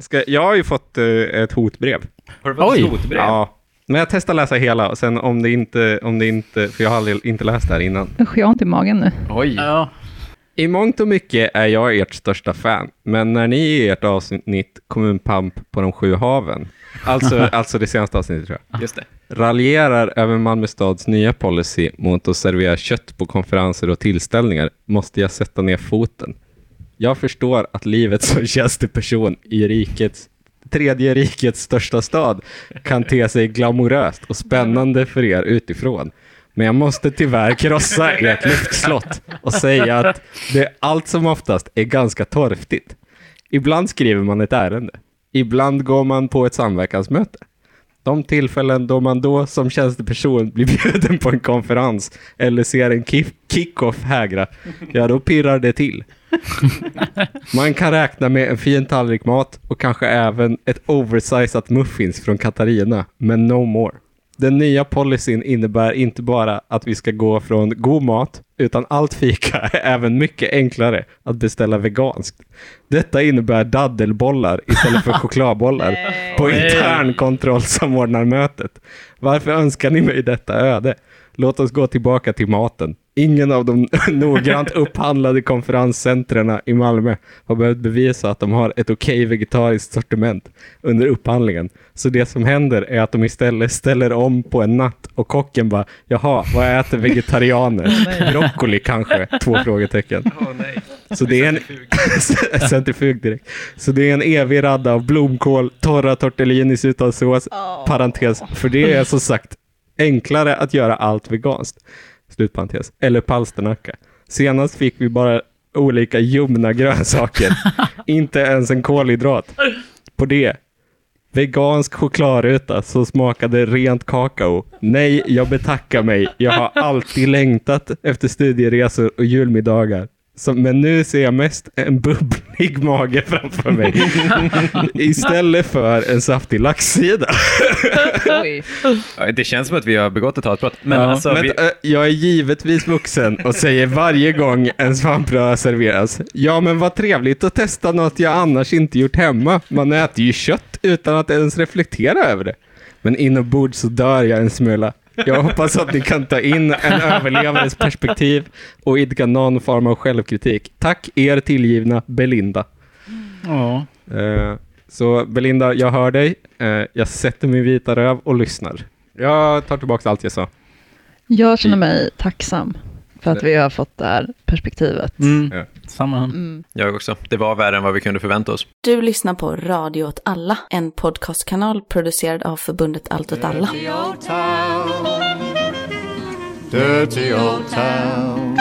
Ska, jag har ju fått eh, ett hotbrev. Har du fått Oj. ett hotbrev? Ja. Men jag testar läsa hela och sen om det inte, om det inte, för jag har aldrig, inte läst det här innan. Usch, jag har ont i magen nu. Oj. Ja. I mångt och mycket är jag ert största fan, men när ni i ert avsnitt Kommunpamp på de sju haven, alltså, alltså det senaste avsnittet tror jag, Just det. raljerar över Malmö stads nya policy mot att servera kött på konferenser och tillställningar måste jag sätta ner foten. Jag förstår att livet som tjänsteperson i rikets, tredje rikets största stad kan te sig glamoröst och spännande för er utifrån. Men jag måste tyvärr krossa ert luftslott och säga att det allt som oftast är ganska torftigt. Ibland skriver man ett ärende. Ibland går man på ett samverkansmöte. De tillfällen då man då som tjänsteperson blir bjuden på en konferens eller ser en kick-off hägra, ja då pirrar det till. Man kan räkna med en fin tallrik mat och kanske även ett oversized muffins från Katarina, men no more. Den nya policyn innebär inte bara att vi ska gå från god mat, utan allt fika är även mycket enklare att beställa veganskt. Detta innebär daddelbollar istället för chokladbollar på internkontrollsamordnarmötet. Varför önskar ni mig detta öde? Låt oss gå tillbaka till maten. Ingen av de noggrant upphandlade konferenscentrerna i Malmö har behövt bevisa att de har ett okej vegetariskt sortiment under upphandlingen. Så det som händer är att de istället ställer om på en natt och kocken bara, jaha, vad äter vegetarianer? Broccoli kanske? Två frågetecken. Nej. Så det är en centrifug direkt. Så det är en evig radda av blomkål, torra tortellinis utan sås, parentes. För det är som sagt enklare att göra allt veganskt. Slutparentes. Eller palsternacka. Senast fick vi bara olika ljumna grönsaker. Inte ens en kolhydrat. På det. Vegansk chokladruta som smakade rent kakao. Nej, jag betackar mig. Jag har alltid längtat efter studieresor och julmiddagar. Så, men nu ser jag mest en bubblig mage framför mig. Istället för en saftig laxsida. Det känns som att vi har begått ett hatbrott. Men Ja. alltså, Men, vi, äh, jag är givetvis vuxen och säger varje gång en svampröra serveras. Ja, men vad trevligt att testa något jag annars inte gjort hemma. Man äter ju kött utan att ens reflektera över det. Men inombords så dör jag en smula. Jag hoppas att ni kan ta in en överlevares perspektiv och idka någon form av självkritik. Tack er tillgivna Belinda. Ja. Eh, så Belinda, jag hör dig. Eh, jag sätter min vita röv och lyssnar. Jag tar tillbaka allt jag sa. Jag känner mig tacksam för att vi har fått det här perspektivet. Mm. Ja. Samma. Mm. jag också. Det var värre än vad vi kunde förvänta oss. Du lyssnar på Radio åt alla, en podcastkanal producerad av förbundet Allt åt alla. Dirty old town.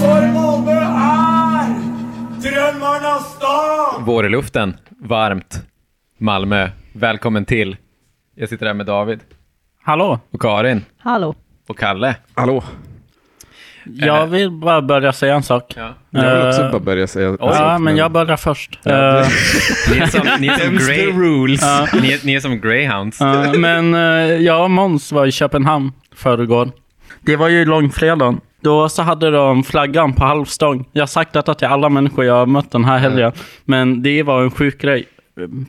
För Malmö är drömmarnas stad! Vår i luften, varmt, Malmö. Välkommen till. Jag sitter här med David Hallå? och Karin Hallå. och Kalle. Hallå? Jag vill bara börja säga en sak. Ja. Jag vill också Eh, bara börja säga Oj. Ja, men jag börjar först. Ja, Eh, det- Ni är som, ni är som, Them's the grey, rules. Ja. ni är, ni är som greyhounds. Ja, men eh, jag och Måns var i Köpenhamn förrgår. Det var ju långfredagen. Då så hade de flaggan på halvstång. Jag har sagt detta till alla människor jag har mött den här helgen. Men det var en sjuk grej.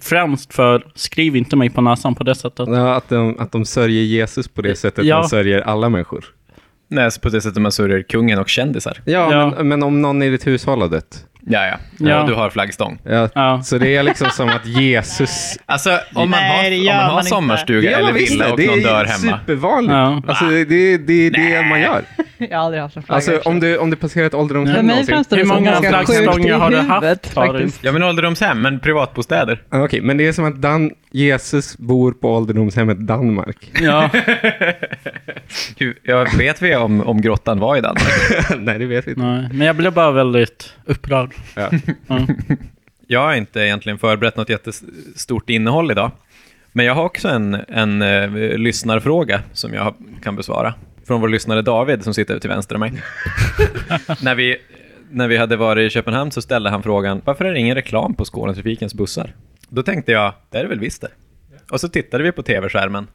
Främst för, skriv inte mig på näsan på det sättet. Ja, att, de, att de sörjer Jesus på det sättet Ja. man sörjer alla människor. Nej, så på det sättet man sörjer kungen och kändisar. Ja, Ja. Men, men om någon i ditt hushåll har dött. Ja, ja. Ja. ja. Du har flaggstång. Ja, Ja. Så det är liksom som att Jesus... Alltså, om man Nej, det har, gör om man har man inte. sommarstuga eller visst, villa och det någon är dör hemma. supervanligt. Ja. Alltså, det, det, det är det man gör. Jag har aldrig haft en flagga. Alltså, om du, om du passerar ett För ålderdomshem mig någonsin. framstår det Hur som många ganska flaggstångar sjukt i har du haft, huvudet Karin? faktiskt. Ja, men ålderdomshem, men privatbostäder. Ja, Okej, men det är som att Dan, Jesus bor på ålderdomshemmet Danmark. Ja, Hur- Ja, vet vi om, om grottan var i Danmark? Nej, det vet vi inte. nej. Men jag blev bara väldigt upprörd. Ja. Ja. Jag har inte egentligen förberett något jättestort innehåll idag. Men jag har också en, en eh, lyssnarfråga som jag kan besvara. Från vår lyssnare David som sitter till vänster om mig. när, vi, när vi hade varit i Köpenhamn så ställde han frågan varför är det ingen reklam på Skånetrafikens bussar? Då tänkte jag, det är det väl visst det. Och så tittade vi på tv-skärmen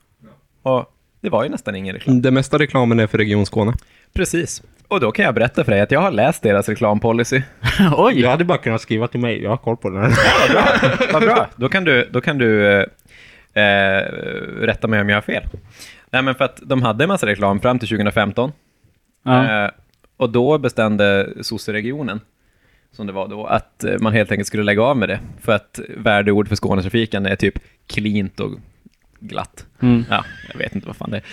och det var ju nästan ingen reklam. Det mesta reklamen är för Region Skåne. Precis. Och då kan jag berätta för dig att jag har läst deras reklampolicy. Oj! Jag hade bara kunnat skriva till mig, jag har koll på den här. Vad bra. Då kan du, då kan du eh, eh, rätta mig om jag har fel. Nej, men för att de hade en massa reklam fram till 2015. Ja. Eh, och då bestämde sosseregionen, som det var då, att eh, man helt enkelt skulle lägga av med det. För att värdeord för Skånetrafiken är typ cleant och glatt. Mm. Ja, jag vet inte vad fan det är.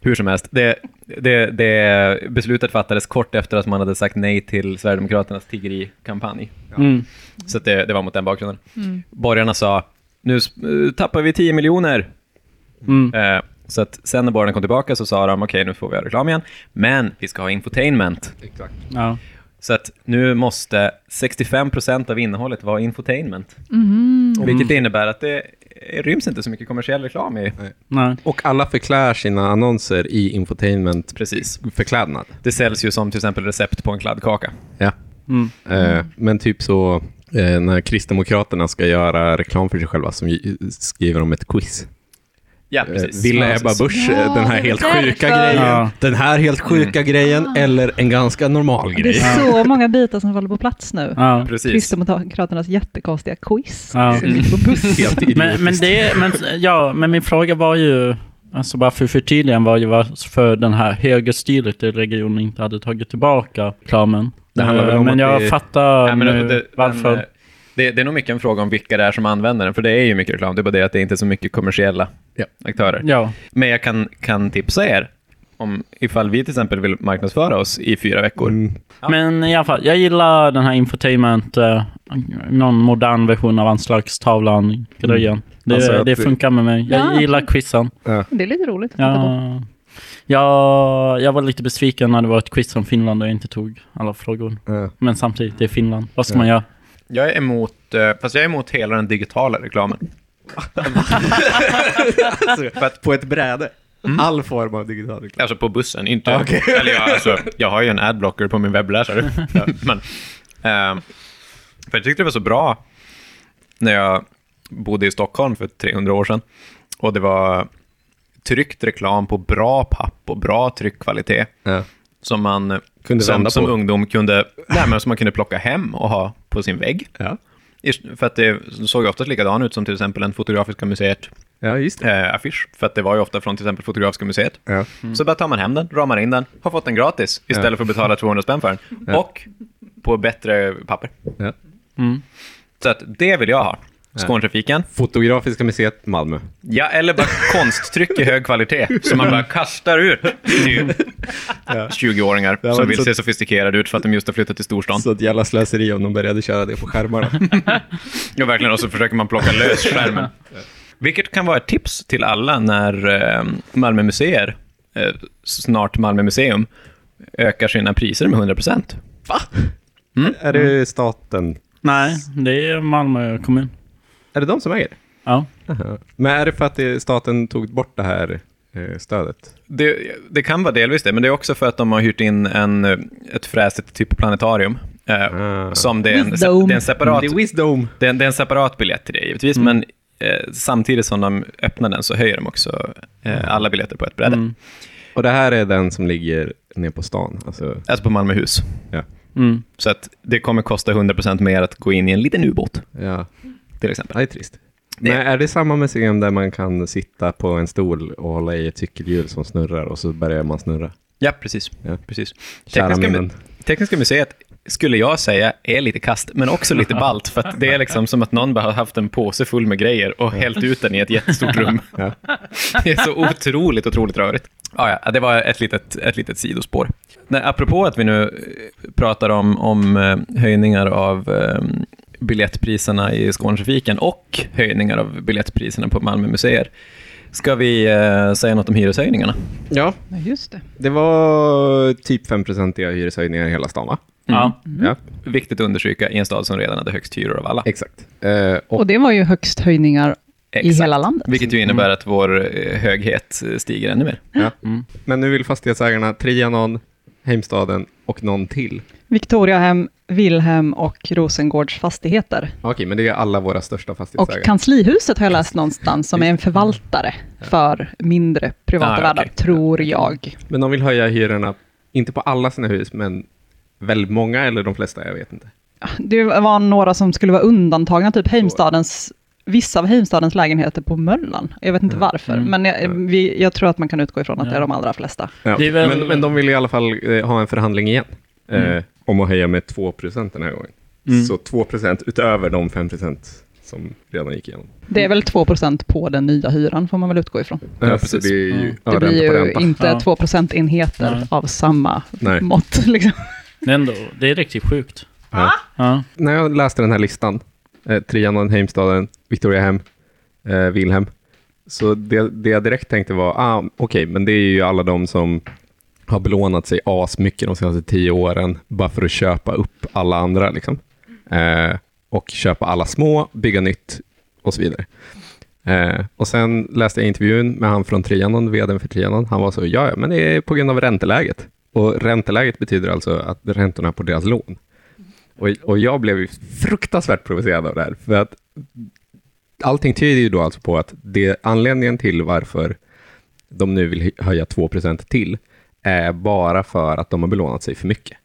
Hur som helst, det, det, det beslutet fattades kort efter att man hade sagt nej till Sverigedemokraternas tiggerikampanj. Mm. Så att det, det var mot den bakgrunden. Borgarna sa, nu eh, tappar vi 10 miljoner. Mm. Eh, så att sen när borgarna kom tillbaka så sa de, okej nu får vi ha reklam igen, men vi ska ha infotainment. Exakt. Ja. Så att nu måste 65% av innehållet vara infotainment. Vilket innebär att det ryms inte så mycket kommersiell reklam i. Nej. Och alla förklär sina annonser i infotainment Precis. förklädnad. Det säljs ju som till exempel recept på en kladdkaka. Ja. Mm. Eh, men typ så eh, när Kristdemokraterna ska göra reklam för sig själva så gi- skriver de ett quiz. Ja, Eh, precis. Vill Ebba. Busch eh, Ja, den här det är helt sjuka grejen, Ja. den här helt sjuka grejen eller en ganska normal Det grej? är så många bitar som faller på plats nu. Ja. Precis. Kristdemokraternas jättekonstiga quiz. Ja. Helt Men, men, det, men, ja, men min fråga var ju, alltså bara för förtydligen var ju varför den här högerstyret i regionen inte hade tagit tillbaka reklamen. Det handlar väl om men att jag det- fattar Nej, men nu det, varför. eh, det, det är nog mycket en fråga om vilka det är som använder den, för det är ju mycket reklam. Det är bara det att det inte är så mycket kommersiella Ja. aktörer. ja. Men jag kan, kan tipsa er om ifall vi till exempel vill marknadsföra oss i fyra veckor. Mm. Ja. Men i alla fall, jag gillar den här infotainment, eh, någon modern version av anslagstavlan-grejen. Det, Alltså att det det- funkar med mig. Jag Ja, gillar quizen. Det är lite roligt att titta på. Ja, ja, jag var lite besviken när det var ett quiz från Finland och jag inte tog alla frågor. Ja. Men samtidigt, det är Finland. Vad ska Ja. man göra? Jag är emot, eh, fast jag är emot hela den digitala reklamen. För att på ett bräde, all form av digital reklam. Alltså på bussen, inte... Okej. Eller jag, alltså, jag har ju en adblocker på min webbläsare. Men, ehm, för jag tyckte det var så bra när jag bodde i Stockholm för 300 år sedan. Och det var tryckt reklam på bra papp och bra tryckkvalitet. Ja. Som man Kunde som, som ungdom kunde, nej, som man kunde plocka hem och ha på sin vägg. Ja. För att det såg oftast likadan ut som till exempel en Fotografiska museet ja, eh, affisch. För att det var ju ofta från till exempel Fotografiska museet. Ja. Så bara tar man hem den, ramar in den, har fått den gratis istället Ja. för att betala 200 spänn för den. Och på bättre papper. Mm. Så att det vill jag ha. Skånetrafiken. Fotografiska museet Malmö. Ja, eller bara konsttryck i hög kvalitet som man bara kastar ut till 20-åringar Ja, som vill så- se sofistikerade ut för att de just har flyttat till storstan. Så ett jävla slöseri om de började köra det på skärmarna. Ja, verkligen. Och så försöker man plocka lös skärmen. Vilket kan vara ett tips till alla när eh, Malmö museer, eh, snart Malmö museum, ökar sina priser med 100 procent. Är det staten? Nej, det är Malmö kommun. Är det de som äger det? Ja. Aha. Men är det för att det, staten tog bort det här eh, stödet? Det, det kan vara delvis det, men det är också för att de har hyrt in en, eh, ett fräsigt typ planetarium. Eh, Ah. som det är, en, det är en separat Det är wisdom. det är, en- det är en separat biljett till det givetvis, men eh, samtidigt som de öppnar den så höjer de också eh, alla biljetter på ett bräde. Mm. Och det här är den som ligger nere på stan. Alltså, Alltså på Malmöhus. ja. Mm. Så att det kommer kosta 100% mer att gå in i en liten ubåt, ja. Till exempel. Det är trist. Men är det samma museum där man kan sitta på en stol och hålla i ett cykelhjul som snurrar och så börjar man snurra? Ja, precis. Ja. precis. Kära Tekniska, minnen. Tekniska museet skulle jag säga är lite kast, men också lite balt, för att det är liksom som att någon bara har haft en påse full med grejer och hällt ut den i ett jättestort rum. Ja. Det är så otroligt, otroligt rörigt. Ja, ja, det var ett litet, ett litet sidospår. Nej, apropå att vi nu eh, pratar om, om eh, höjningar av eh, biljettpriserna i Skånetrafiken och höjningar av biljettpriserna på Malmö museer. Ska vi eh, säga något om hyreshöjningarna? ja, Ja, just det. det var typ 5-procentiga hyreshöjningar i hela stan va? Ja. Ja, Viktigt att understryka i en stad som redan hade högst hyror av alla. exakt. Eh, och, Och det var ju högst höjningar i Exakt. hela landet. Vilket ju innebär att vår eh, höghet stiger ännu mer. ja. Mm. Men nu vill fastighetsägarna Trianon, Heimstaden och någon till. Victoriahem, Wilhelm och Rosengårds fastigheter. Okej, men det är alla våra största Och fastighetsägare. kanslihuset har jag läst någonstans, som är en förvaltare för mindre privata Ah, värdar, okej. tror jag. Men de vill höja hyrorna inte på alla sina hus, men väldigt många eller de flesta, jag vet inte. Det var några som skulle vara undantagna, typ Heimstadens, vissa av Heimstadens lägenheter på Möllan. Jag vet inte varför, Mm. men jag, vi, jag tror att man kan utgå ifrån att det är de allra flesta. Ja, väl- men, men de vill i alla fall eh, ha en förhandling igen. Eh, Mm. om att höja med 2% den här gången. Mm. Så 2% utöver de 5% som redan gick igenom. Det är väl 2% på den nya hyran, får man väl utgå ifrån. Ja, precis. Det är ju Mm. ja, Det blir ju ränta. inte Ja. 2 enheter Nej. av samma Nej. mått. Liksom. Men ändå, det är riktigt sjukt. Ja. Ja. När jag läste den här listan, eh, Trianon, Heimstaden, Victoriahem, eh, Wilhelm, så det, det jag direkt tänkte var, ah, okej, men det är ju alla de som har belånat sig asmycket de senaste tio åren bara för att köpa upp alla andra. Liksom. Eh, och köpa alla små, bygga nytt och så vidare. Eh, och sen läste jag intervjun med han från Trianon, vdn för Trianon. Han var så, ja, ja, men det är på grund av ränteläget. Och ränteläget betyder alltså att räntorna på deras lån. Och, och jag blev fruktansvärt provocerad av det här. För att allting tyder ju då alltså på att det, anledningen till varför de nu vill hö- höja 2% till är bara för att de har belånat sig för mycket.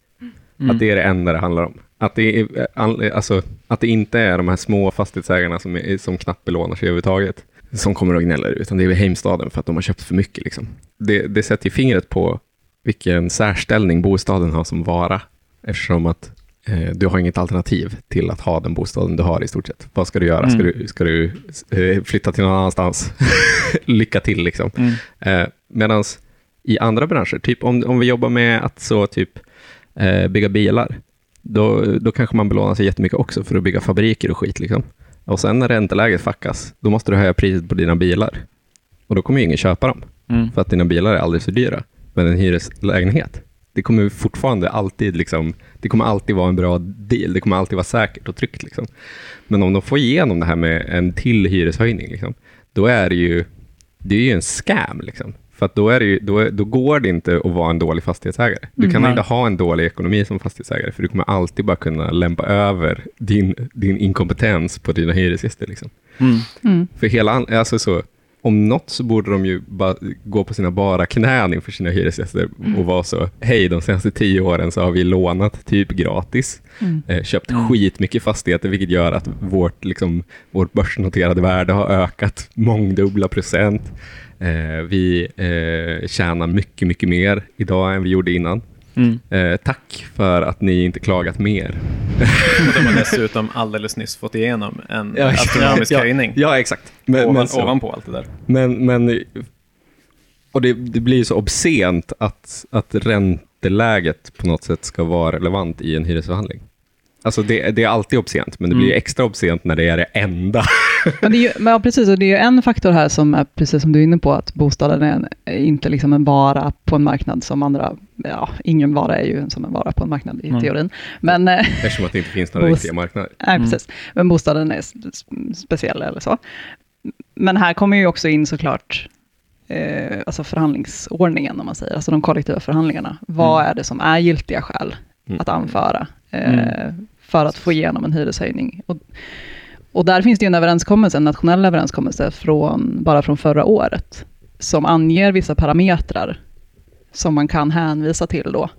Mm. Att det är det enda det handlar om. Att det, är, alltså, att det inte är de här små fastighetsägarna som, är, som knappt belånar sig överhuvudtaget som kommer och gnäller, utan det är Heimstaden för att de har köpt för mycket. Liksom. Det, det sätter ju fingret på vilken särställning bostaden har som vara, eftersom att du har inget alternativ till att ha den bostaden du har i stort sett. Vad ska du göra? Ska Mm. du, ska du eh, flytta till någon annanstans? Lycka till liksom. Mm. Eh, Medan i andra branscher, typ om, om vi jobbar med att så typ eh, bygga bilar, då, då kanske man belånar sig jättemycket också för att bygga fabriker och skit. Liksom. Och sen när ränteläget fuckas, då måste du höja priset på dina bilar. Och då kommer ju ingen köpa dem, Mm. för att dina bilar är alldeles för dyra. Men en hyreslägenhet, det kommer ju fortfarande alltid, liksom, det kommer alltid vara en bra deal. Det kommer alltid vara säkert och tryggt. Liksom. Men om de får igenom det här med en till hyreshöjning, liksom, då är det ju, det är ju en scam. Liksom. För att då, är det ju, då, då går det inte att vara en dålig fastighetsägare. Du kan Mm. inte ha en dålig ekonomi som fastighetsägare, för du kommer alltid bara kunna lämpa över din, din inkompetens på dina hyresgäster. Liksom. Mm. Mm. För hela, alltså så, om något så borde de ju bara gå på sina bara knän inför sina hyresgäster och vara så, hej, de senaste tio åren så har vi lånat typ gratis, Mm. eh, köpt Mm. skitmycket fastigheter, vilket gör att vårt, liksom, vårt börsnoterade värde har ökat mångdubbla procent. Eh, vi eh, tjänar mycket, mycket mer idag än vi gjorde innan. Mm. Eh, tack för att ni inte klagat mer. Och de har dessutom alldeles nyss fått igenom en Ja, astronomisk ja, höjning Ja, exakt. Men, ovan, men så- ovanpå allt det där. Men, men och det, det blir ju så obscent att, att ränteläget på något sätt ska vara relevant i en hyresförhandling. Alltså det, det är alltid obscent, men det blir Mm. extra obscent när det är det enda. Men det är ju, men ja, precis, och det är ju en faktor här som är precis som du är inne på, att bostaden är, inte liksom en vara på en marknad som andra, ja, ingen vara är ju som en vara på en marknad i Mm. teorin. Men, eh, Eftersom att det inte finns några riktiga marknader. nej, Mm. precis. Men bostaden är speciell eller så. Men här kommer ju också in såklart eh, alltså förhandlingsordningen, om man säger, alltså de kollektiva förhandlingarna. Vad Mm. är det som är giltiga skäl Mm. att anföra eh, Mm. för att få igenom en hyreshöjning? Och, och där finns det ju en överenskommelse, en nationell överenskommelse från, bara från förra året, som anger vissa parametrar som man kan hänvisa till då,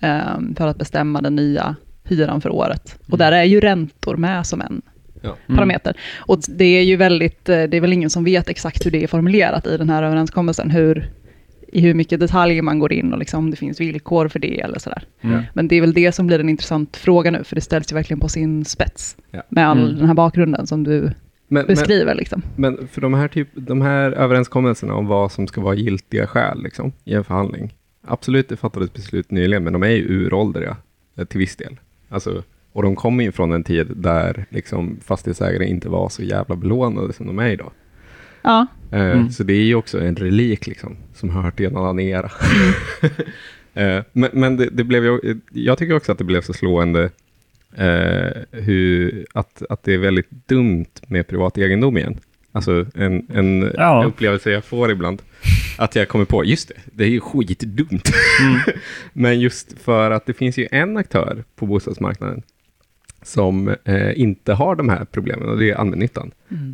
eh, för att bestämma den nya hyran för året. Och där är ju räntor med som en Ja. Mm. parameter. Och det är ju väldigt, eh, det är väl ingen som vet exakt hur det är formulerat i den här överenskommelsen, hur, i hur mycket detaljer man går in och liksom, om det finns villkor för det eller sådär. Mm. Men det är väl det som blir en intressant fråga nu, för det ställs ju verkligen på sin spets Ja. med all Mm. den här bakgrunden som du Men, men, beskriver. liksom. men för de här, typ, de här överenskommelserna om vad som ska vara giltiga skäl liksom, i en förhandling. Absolut, det fattades beslut nyligen, men de är ju uråldriga eh, till viss del. Alltså, och de kommer ju från en tid där liksom, fastighetsägare inte var så jävla belånade som de är idag. Ja, Eh, Mm. Så det är ju också en relik liksom, som hör till en annan era. Eh, men men det, det blev ju, jag tycker också att det blev så slående eh, hur, att, att det är väldigt dumt med privat egendom igen. Alltså en, en Ja. upplevelse jag får ibland. Att jag kommer på, just det, det är ju skitdumt. Mm. Men just för att det finns ju en aktör på bostadsmarknaden som eh, inte har de här problemen och det är allmännyttan.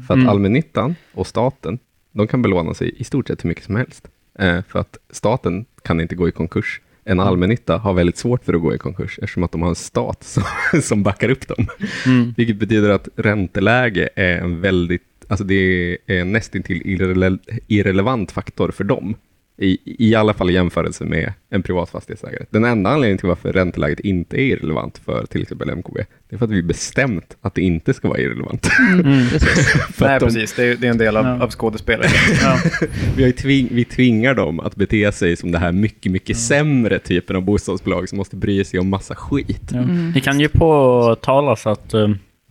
För att Mm. allmännyttan och staten, de kan belåna sig i stort sett hur mycket som helst. Eh, för att staten kan inte gå i konkurs en allmännytta har väldigt svårt för att gå i konkurs eftersom att de har en stat som, som backar upp dem. Mm. Vilket betyder att ränteläge är en väldigt, alltså det är nästintill irrele irrelevant faktor för dem. I, I alla fall i jämförelse med en privat fastighetsägare. Den enda anledningen till varför ränteläget inte är irrelevant för till exempel MKB, det är för att vi bestämt att det inte ska vara irrelevant. Mm. Precis. för Nej, de, precis. Det är, det är en del av, Ja. av skådespelet. Ja. vi, tving, vi tvingar dem att bete sig som det här mycket, mycket sämre typen av bostadsbolag som måste bry sig om massa skit. Ja. Det kan ju påtalas att eh,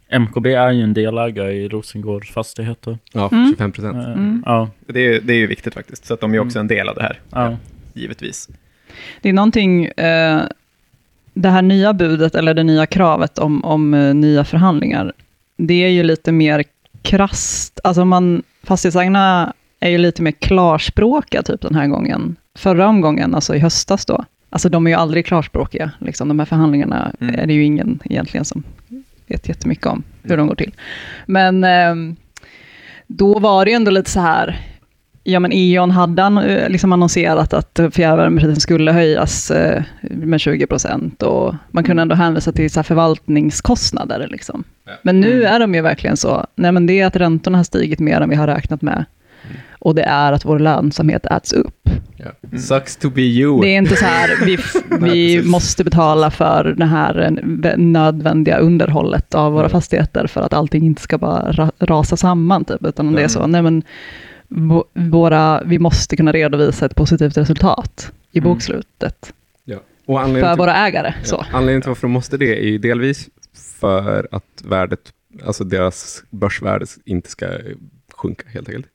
MKB är ju en delägare i Rosengårds fastigheter. Ja, Mm. 25 procent. Eh, Mm. Ja, Det är, det är ju viktigt faktiskt. Så att de är också en del av det här, ja. givetvis. Det är någonting, eh, det här nya budet eller det nya kravet om, om eh, nya förhandlingar, det är ju lite mer krasst. Alltså man, fastighetsägarna är ju lite mer klarspråkiga typ den här gången. Förra omgången, alltså i höstas då, alltså de är ju aldrig klarspråkiga. Liksom, de här förhandlingarna Mm. är det ju ingen egentligen som vet jättemycket om hur de går till. Men ehm, då var det ju ändå lite så här, Ja, men E.ON hade an, eh, liksom annonserat att fjärrvärmepriset skulle höjas eh, med 20 procent och man kunde ändå hänvisa till så förvaltningskostnader. Liksom. Ja. Men nu är de ju verkligen så, nej men det är att räntorna har stigit mer än vi har räknat med och det är att vår lönsamhet äts upp. Ja. Sucks to be you. Det är inte så här, vi, vi precis. måste betala för det här nödvändiga underhållet av våra Mm. fastigheter för att allting inte ska bara ra, rasa samman, typ, utan det är så, nej men vå- våra, vi måste kunna redovisa ett positivt resultat i Mm. bokslutet Ja. För till- våra ägare. Så. Ja, anledningen till varför de måste det är ju delvis för att värdet, alltså deras börsvärde inte ska sjunka helt enkelt.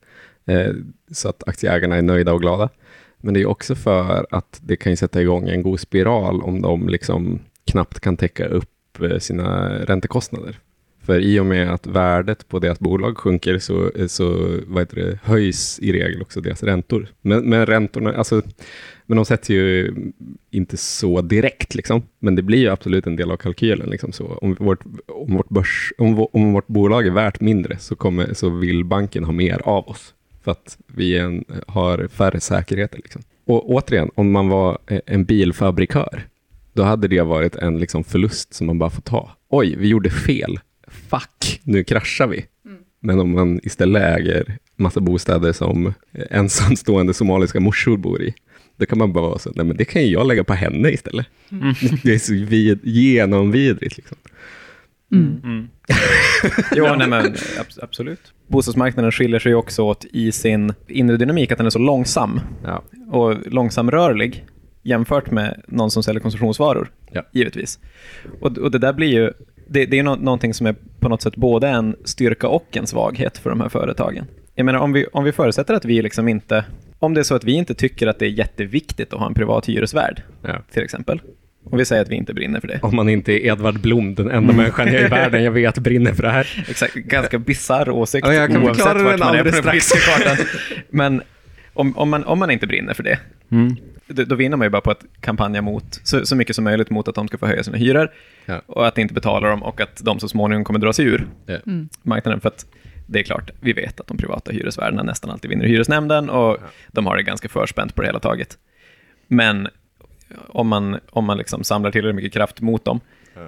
Eh, så att aktieägarna är nöjda och glada. Men det är också för att det kan ju sätta igång en god spiral om de liksom knappt kan täcka upp eh, sina räntekostnader. För i och med att värdet på deras bolag sjunker så, eh, så vad heter det, höjs i regel också deras räntor. Men, men räntorna, alltså, men de sätts ju inte så direkt, liksom. men det blir ju absolut en del av kalkylen. Liksom. Så om, vårt, om, vårt börs, om, om vårt bolag är värt mindre så, kommer, så vill banken ha mer av oss för att vi en, har färre säkerheter. Liksom. Och återigen, om man var eh, en bilfabrikör, då hade det varit en liksom, förlust som man bara får ta. Oj, vi gjorde fel. Fuck, nu kraschar vi. Men om man istället äger massa bostäder som ensamstående somaliska morsor bor i, då kan man bara vara så, nej men det kan jag lägga på henne istället. Det är så vid, genomvidrigt. Liksom. Mm. Mm. Jo, nej, men abs- absolut. Bostadsmarknaden skiljer sig också åt i sin inre dynamik, att den är så långsam Ja. och långsamrörlig jämfört med någon som säljer konsumtionsvaror, Ja. givetvis. Och, och det där blir ju, det, det är nå- någonting som är på något sätt både en styrka och en svaghet för de här företagen. Jag menar, om vi, om vi förutsätter att vi liksom inte, om det är så att vi inte tycker att det är jätteviktigt att ha en privat hyresvärd, Ja. till exempel, och vi säger att vi inte brinner för det. Om man inte är Edvard Blom, den enda människan i världen jag vet brinner för det här. Exakt, ganska bisarr åsikt Ja, jag kan oavsett förklara vart den man är på alldeles den strax. Men om, om, man, om man inte brinner för det, Mm. då, då vinner man ju bara på att kampanja mot, så, så mycket som möjligt mot att de ska få höja sina hyror Ja. och att inte betala dem och att de så småningom kommer dra sig ur Ja. Mm. marknaden. För att det är klart, vi vet att de privata hyresvärdarna nästan alltid vinner i hyresnämnden och de har det ganska förspänt på det hela taget. Men om man, om man liksom samlar tillräckligt mycket kraft mot dem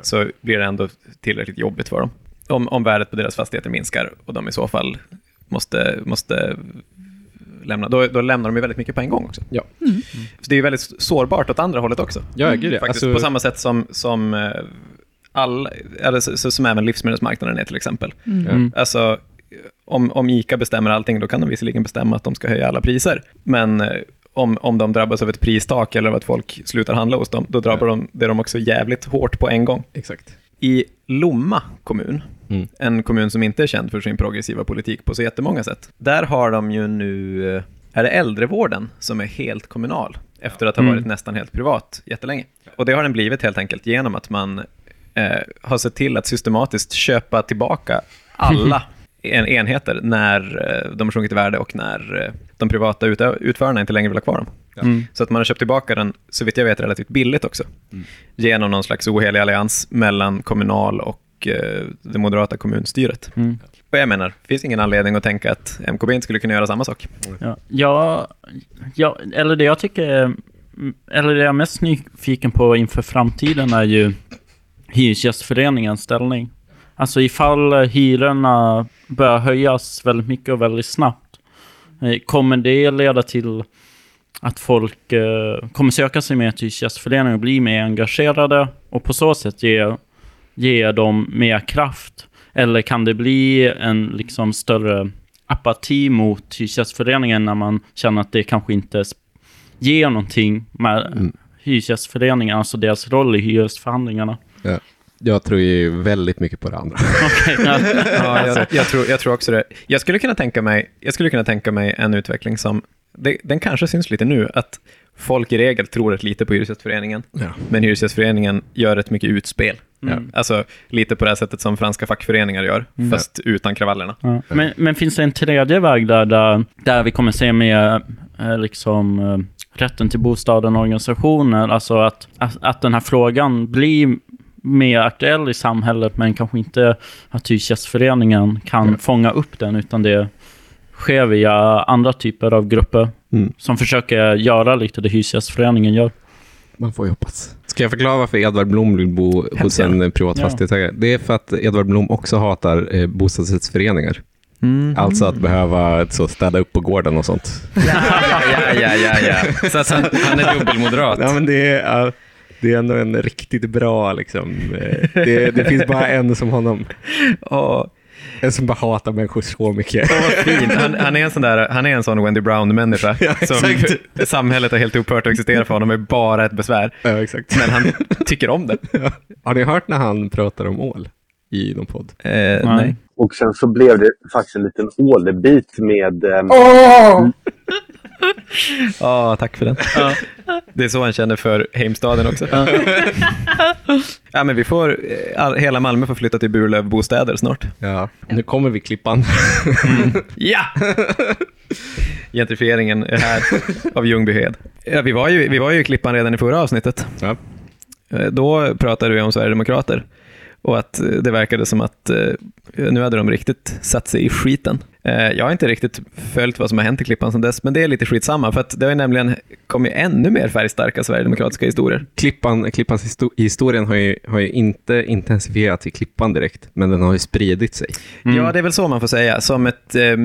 så blir det ändå tillräckligt jobbigt för dem. Om, om värdet på deras fastigheter minskar och de i så fall måste, måste lämna, då, då lämnar de ju väldigt mycket på en gång också. Ja. Så det är ju väldigt sårbart åt andra hållet också. Ja, gud ja. Faktiskt Alltså- på samma sätt som, som, eh, all, eller, så- som även livsmedelsmarknaden är till exempel. Mm. Alltså, om, om ICA bestämmer allting, då kan de visserligen bestämma att de ska höja alla priser. Men eh, om, om de drabbas av ett pristak eller av att folk slutar handla hos dem, då drabbar de, det de också jävligt hårt på en gång. Exakt. I Lomma kommun, Mm. en kommun som inte är känd för sin progressiva politik på så jättemånga sätt, där har de ju nu, eh, är det äldrevården som är helt kommunal, efter att ha Mm. varit nästan helt privat jättelänge. Och det har den blivit helt enkelt genom att man eh, har sett till att systematiskt köpa tillbaka alla en enheter när eh, de har sjunkit i värde och när eh, de privata utförarna inte längre vill ha kvar dem. Mm. Så att man har köpt tillbaka den, så vitt jag vet, relativt billigt också. Genom någon slags ohelig allians mellan kommunal och eh, det moderata kommunstyret. Mm. Och jag menar, det finns ingen anledning att tänka att MKB inte skulle kunna göra samma sak. Ja, ja, ja, eller det jag tycker är eller det jag är mest nyfiken på inför framtiden är ju Hyresgästföreningens ställning. Alltså ifall hyrorna börjar höjas väldigt mycket och väldigt snabbt. eh, Kommer det leda till att folk eh, kommer söka sig mer till Hyresgästföreningen och bli mer engagerade och på så sätt ge, ge dem mer kraft? Eller kan det bli en liksom större apati mot Hyresgästföreningen när man känner att det kanske inte ger någonting med Hyresgästföreningen, alltså deras roll i hyresförhandlingarna? Ja. Jag tror ju väldigt mycket på det andra. Okej, ja. Ja, jag, jag, tror, jag tror också det. Jag skulle kunna tänka mig, jag skulle kunna tänka mig en utveckling som, det, den kanske syns lite nu, att folk i regel tror rätt lite på Hyresgästföreningen, Ja. men Hyresgästföreningen gör rätt mycket utspel. Mm. Alltså lite på det här sättet som franska fackföreningar gör, fast utan kravallerna. Ja. Men, men finns det en tredje väg där, där, där vi kommer se mer eh, liksom, eh, rätten till bostaden och organisationer? Alltså att, att, att den här frågan blir mer aktuell i samhället, men kanske inte att Hyresgästföreningen kan fånga upp den, utan det sker via andra typer av grupper Mm. som försöker göra lite det Hyresgästföreningen gör. Man får ju hoppas. Ska jag förklara varför Edvard Blom vill bo hos en privat Ja. fastighetsägare? Det är för att Edvard Blom också hatar eh, bostadsrättsföreningar. Alltså att behöva så städa upp på gården och sånt. Ja, ja, ja, ja, ja. Så att han, han är dubbelmoderat. Ja, men det är, ja, det är ändå en riktigt bra, liksom. eh, Det, det finns bara en som honom. Åh, En som bara hatar människor så mycket. Han, han, är en sån där, han är en sån Wendy Brown-människa. Ja, som samhället är helt upphört att existera för honom, är bara ett besvär. Ja, exakt. Men han tycker om det. Har ni hört när han pratar om ål i någon podd? Eh, nej. Och sen så blev det faktiskt en liten ålebit med... ehm, Ja, tack för den. Det är så han känner för Heimstaden också. Ja. men vi får, eh, all, hela Malmö får flytta till Burlövbostäder snart. Ja. Nu kommer vi klippan. Ja! Gentrifieringen är här av Ljungbyhed. Ja, vi, var ju, vi var ju i Klippan redan i förra avsnittet. Ja. Eh, Då pratade vi om Sverigedemokrater och att eh, det verkade som att nu hade de riktigt satt sig i skiten. Eh, Jag har inte riktigt följt vad som har hänt i Klippan sedan dess, men det är lite skitsamma, för att det har ju nämligen kommit ännu mer färgstarka sverigedemokratiska historier. Klippan, Klippans histo- historien har ju, har ju inte intensifierats i Klippan direkt, men den har ju spridit sig. Ja, det är väl så man får säga, som ett eh,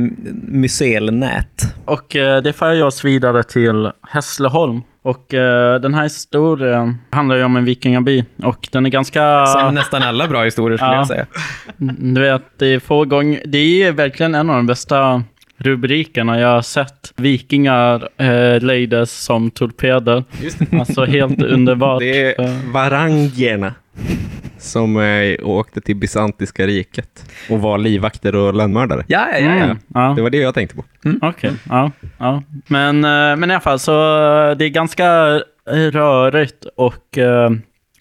mycelnät. Och eh, det för oss vidare till Hässleholm. Och eh, den här historien handlar ju om en vikingaby. Och den är ganska... Som nästan alla bra historier skulle Ja. jag säga. Du vet, det är få gånger... Det är verkligen en av de bästa rubrikerna jag har sett. Vikingar eh, lejdes som torpeder. Alltså helt underbart. Det är varangierna som eh, åkte till Bysantiska riket och var livvakter och lönnmördare. Ja, ja, ja. ja. Mm, ja. Det var det jag tänkte på. Okej, ja, ja. Men, eh, men i alla fall så det är ganska rörigt och eh,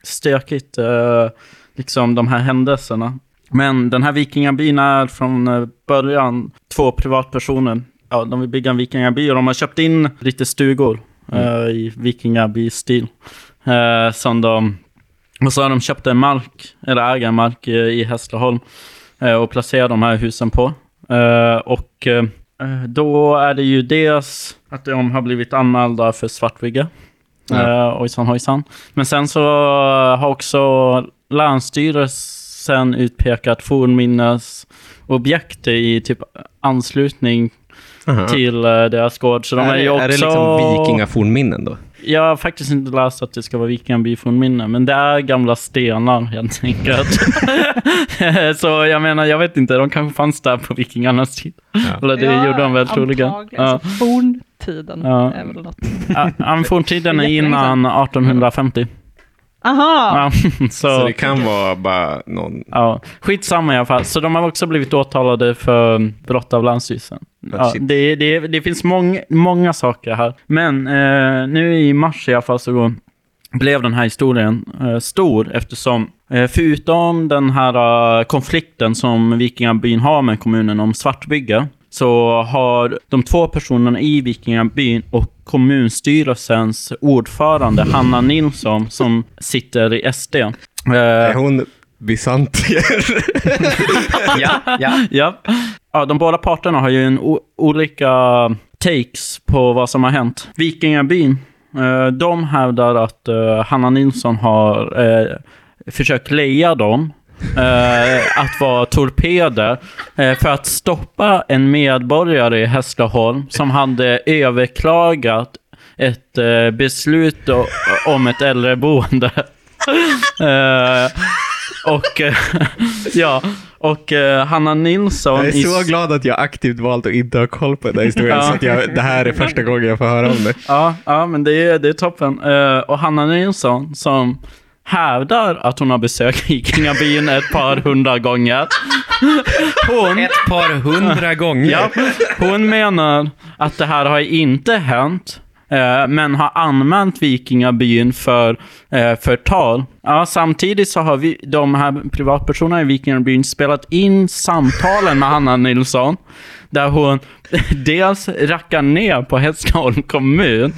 stökigt, eh, liksom de här händelserna. Men den här vikingabyn är från eh, början två privatpersoner. Ja, de vill bygga en vikingaby och de har köpt in lite stugor eh, i vikingaby-stil. Eh, som de, och så har de köpt en mark, eller äger en mark i, i Hässleholm eh, och placerat de här husen på. Eh, och eh, Eh, Då är det ju dels att de har blivit anmälda för svartbygge. Ja. Uh, ojsan hojsan. Men sen så har också Länsstyrelsen utpekat fornminnesobjekt i typ anslutning Aha. till eh, deras gård. Så de är, är, ju också... är det liksom vikingafornminnen då? Jag har faktiskt inte läst att det ska vara vikingabyfornminne, men det är gamla stenar helt enkelt. så jag menar, jag vet inte, de kanske fanns där på vikingarnas tid. Eller det gjorde de väl troligen. Ja. Alltså, forntiden Ja. är väl något. Ja, ja, men forntiden är innan 1850. Aha! Ja, Så så, det kan vara bara någon... ja, skitsamma i alla fall. Så de har också blivit åtalade för brott av Länsstyrelsen. Ja, det, det, det finns mång, många saker här. Men eh, nu i mars i alla fall så blev den här historien eh, stor eftersom eh, förutom den här eh, konflikten som Vikingabyn har med kommunen om svartbygge så har de två personerna i Vikingabyn och kommunstyrelsens ordförande Hanna Nilsson som sitter i SD. Eh, Är hon bysantier? Ja, ja. Ja ja, de båda parterna har ju en olika takes på vad som har hänt. Vikingabyn Eh, de hävdar att eh, Hanna Nilsson har eh, försökt leja dem eh, att vara torpeder eh, för att stoppa en medborgare i Hässleholm som hade överklagat ett eh, beslut om ett äldreboende. Eh, och eh, ja, och eh, Hanna Nilsson... Jag är i- så glad att jag aktivt valt att inte ha koll på den här historien, Ja. så att jag, det här är första gången jag får höra om det. Ja, ja men det är, det är toppen. Eh, och Hanna Nilsson som hävdar att hon har besökt Vikingabyn ett par hundra gånger. Hon, Ett par hundra gånger. ja, hon menar att det här har inte hänt. Eh, Men har använt Vikingabyn för eh, förtal. Ja, samtidigt så har vi, de här privatpersonerna i Vikingabyn spelat in samtalen med Hanna Nilsson. Där hon dels rackar ner på Hässleholm kommun.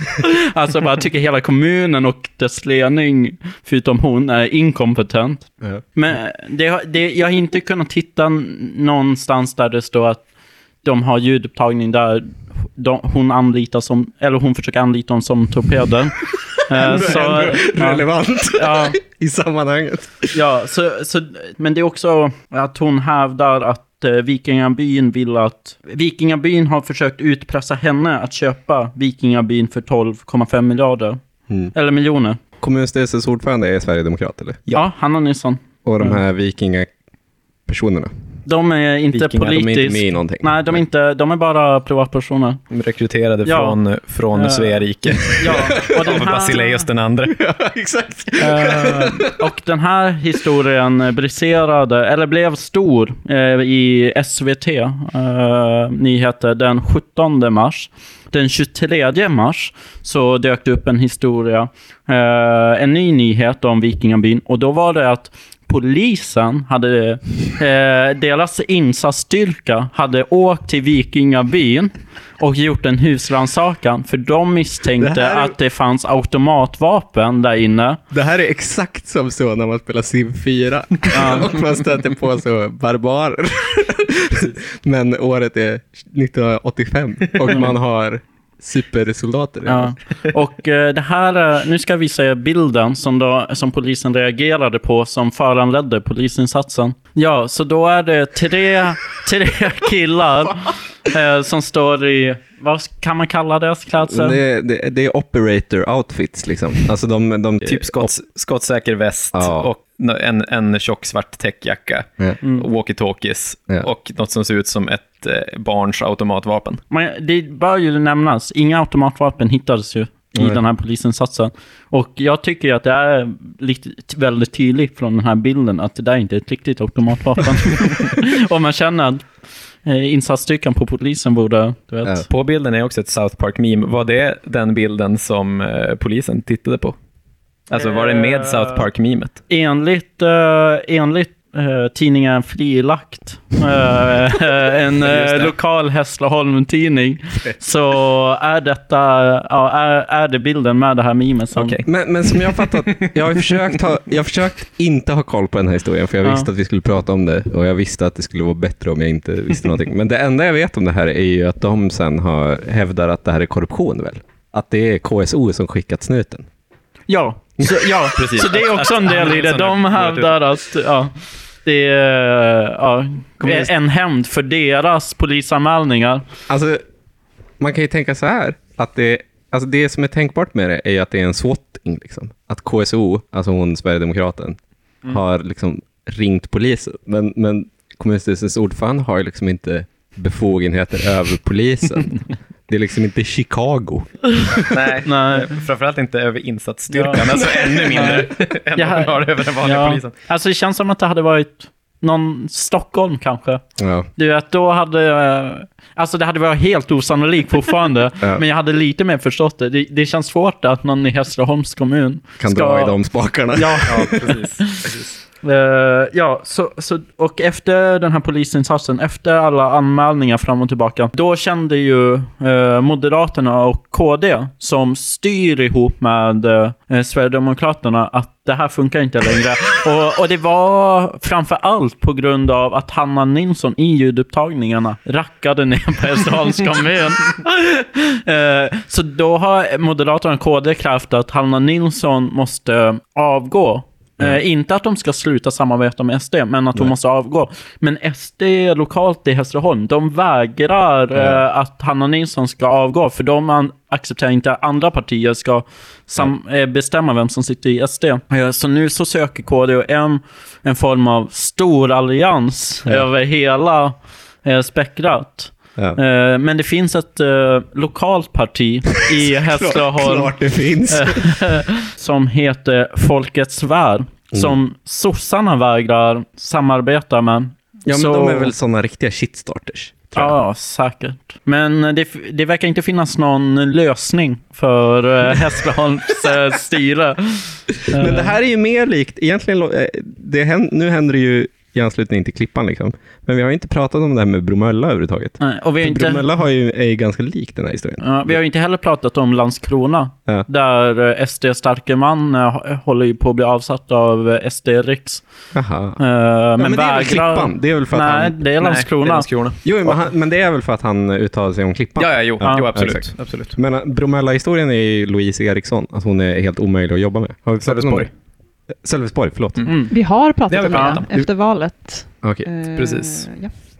Alltså bara tycker hela kommunen och dess ledning, förutom hon, är inkompetent. Men det, det, jag har inte kunnat hitta någonstans där det står att de har ljudupptagning där de, hon anlitar som, eller hon försöker anlita dem som torpeder. Eh, så, Relevant ja, i sammanhanget. ja, så, så, men det är också att hon hävdar att eh, Vikingabyn vill att... Vikingabyn har försökt utpressa henne att köpa Vikingabyn för 12,5 miljarder. Mm. Eller miljoner. Kommunstyrelsens ordförande är Sverigedemokrat, eller? Ja, Hanna Nilsson. Och de här vikingapersonerna, De är inte Vikingar, de är de är inte politiskt... med i någonting. Nej, de är, inte, de är bara privatpersoner. De rekryterade Ja. från, från Eh, Sverige. Ja, och den här- Basileus den andra. Ja, exakt. Eh, och den här historien briserade, eller blev stor eh, i SVT eh, nyheter den 17 mars. Den 23 mars så dök det upp en historia, en ny nyhet om Vikingabyn och då var det att polisen hade, eh, deras insatsstyrka hade åkt till Vikingabyn och gjort en husrannsakan för de misstänkte Det här är- att det fanns automatvapen där inne. Det här är exakt som så när man spelar Sim 4 och man stöter på så barbarer. Men året är 1985 och man har supersoldater. Ja. Och eh, det här, eh, nu ska jag visa er bilden som, då, som polisen reagerade på som föranledde polisinsatsen. Ja, så då är det tre, tre killar eh, som står i, vad kan man kalla deras klädsel? Det, det, det är operator outfits liksom. Alltså de, de Typ skotts, skottsäker väst Ja. och en, en tjock svart täckjacka. Ja. Walkie-talkies Ja. och något som ser ut som ett eh, barns automatvapen. Men det bör ju nämnas, inga automatvapen hittades ju i Nej. den här polisinsatsen. Och jag tycker att det är lite, väldigt tydligt från den här bilden att det där inte är ett riktigt automatvapen. och man känner att eh, insatsstyrkan på polisen borde, du vet. Ja. På bilden är också ett South Park-meme. Var det den bilden som eh, polisen tittade på? Alltså var det med South Park-memet? Enligt, uh, enligt eh, tidningen Frilagt, eh, en uh, lokal Hässleholm-tidning, så är detta, ja, är, är det bilden med det här memet som... Okej. Men, men som jag har fattat, jag har försökt, ha, jag har försökt inte ha koll på den här historien, för jag Ja. visste att vi skulle prata om det och jag visste att det skulle vara bättre om jag inte visste någonting. Men det enda jag vet om det här är ju att de sen har, hävdar att det här är korruption väl? Att det är KSO som skickat snuten. Ja, så, ja Precis. så det är också en del i det. De hävdar att ja, det är ja, en hämnd för deras polisanmälningar. Alltså, man kan ju tänka så här, att det, alltså det som är tänkbart med det är ju att det är en swatting. Liksom. Att KSO, alltså hon Sverigedemokraten, har liksom ringt polisen. Men, men kommunstyrelsens ordförande har liksom inte befogenheter över polisen. Det är liksom inte Chicago. Nej, Nej. framförallt inte över insatsstyrkan, Ja. alltså ännu mindre än Ja. vad de har över den vanliga Ja, polisen. alltså det känns som att det hade varit någon Stockholm kanske. Ja. Du vet, då hade... eh, Alltså det hade varit helt osannolikt fortfarande. Ja. Men jag hade lite mer förstått det. det. Det känns svårt att någon i Hässleholms kommun Kan ska... dra i de spakarna. Ja, Ja, precis. precis. Eh, ja, så, så, och efter den här polisinsatsen, efter alla anmälningar fram och tillbaka, då kände ju eh, Moderaterna och KD, som styr ihop med eh, Sverigedemokraterna, att det här funkar inte längre. och, och det var framför allt på grund av att Hanna Nilsson i ljudupptagningarna rackade ner på Hässleholms kommun. eh, så då har Moderaterna och KD krävt att Hanna Nilsson måste avgå. Eh, inte att de ska sluta samarbeta med SD, men att hon måste avgå. Men SD lokalt i Hässleholm, de vägrar eh, att Hanna Nilsson ska avgå, för de accepterar inte att andra partier ska eh, bestämma vem som sitter i SD. Så nu så söker KD en, en form av stor allians över hela eh, spektrat. Ja. Eh, men det finns ett eh, lokalt parti i Hässleholm Klart det finns. som heter Folkets Värld. Som sossarna vägrar samarbeta med. Ja, men Så- de är väl sådana riktiga shitstarters. Ja, säkert. Men det, det verkar inte finnas någon lösning för eh, Hässleholms eh, styre. Men det här är ju mer likt, egentligen, eh, det nu händer det ju i anslutning till Klippan, liksom. men vi har inte pratat om det här med Bromölla överhuvudtaget. Nej, Och vi har, inte, Bromölla har ju, är ju ganska lik den här historien. ja, vi har ju inte heller pratat om Landskrona. Ja. Där eh, SD starke man eh, håller ju på att bli avsatt av eh, SD Riks. Jaha. Eh, Ja, men men det är väl vägrar... Klippan? Det är väl för att Nej, han... det är Nej, Landskrona. det är Landskrona. Jo, men, han, men det är väl för att han uttalar sig om Klippan? Ja, ja, jo, Ja, jo absolut. exakt. absolut. Men Bromölla-historien är ju Louise Eriksson, att hon är helt omöjlig att jobba med. Har vi pratat om Sölvesborg. det? Sölvesborg, förlåt. Mm. Vi har Det pratat har vi om det efter valet. Okej. Eh, Precis.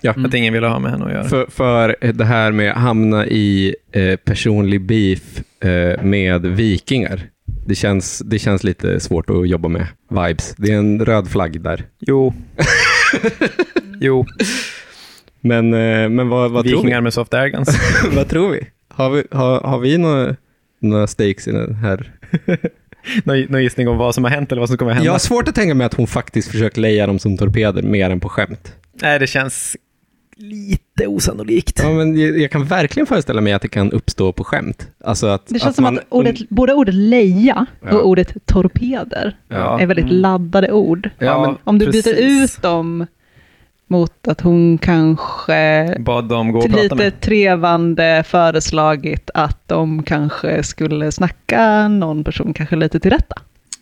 Ja. Att ingen ville ha med henne att göra. För, för det här med att hamna i eh, personlig beef eh, med vikingar, det känns, det känns lite svårt att jobba med vibes. Det är en röd flagg där. Jo. jo, Men, eh, men vad, vad, tror vi? vikingar med soft guns. vad tror vi? Har vi, har, har vi några, några stakes i den här? Någon någon gissning om vad som har hänt eller vad som kommer hända? Jag har svårt att tänka mig att hon faktiskt försöker leja dem som torpeder mer än på skämt. Nej, det känns lite osannolikt. Ja, men jag, jag kan verkligen föreställa mig att det kan uppstå på skämt. Alltså att, Det känns som man- att ordet, både ordet leja Ja. och ordet torpeder Ja. är väldigt laddade ord. Ja, men Om du byter precis. ut dem mot att hon kanske Bad dem gå och prata lite med. trevande föreslagit att de kanske skulle snacka någon person kanske lite till rätta.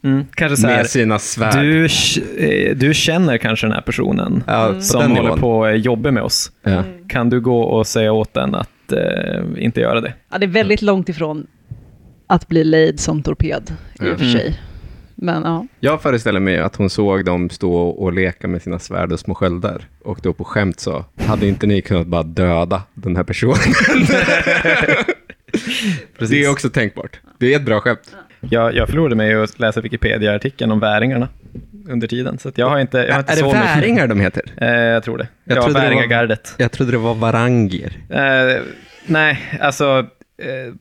Mm. Kanske så här, med sina svärd. du, eh, du känner kanske den här personen ja, som håller nivån. på och jobbar med oss. Ja. Kan du gå och säga åt den att eh, inte göra det? Ja, det är väldigt långt ifrån att bli lejd som torped i och för Mm. sig. Men ja, Jag föreställer mig att hon såg dem stå och leka med sina svärd och små sköldar och då på skämt sa, hade inte ni kunnat bara döda den här personen? det är också tänkbart. Det är ett bra skämt. Jag, jag förlorade mig att läsa Wikipedia-artikeln om väringarna under tiden, så att jag har inte, jag har inte är det så mycket- väringar de heter? Eh, jag tror det. Jag ja, trodde det var- väringagardet. Jag trodde det var varangier. Eh, nej, alltså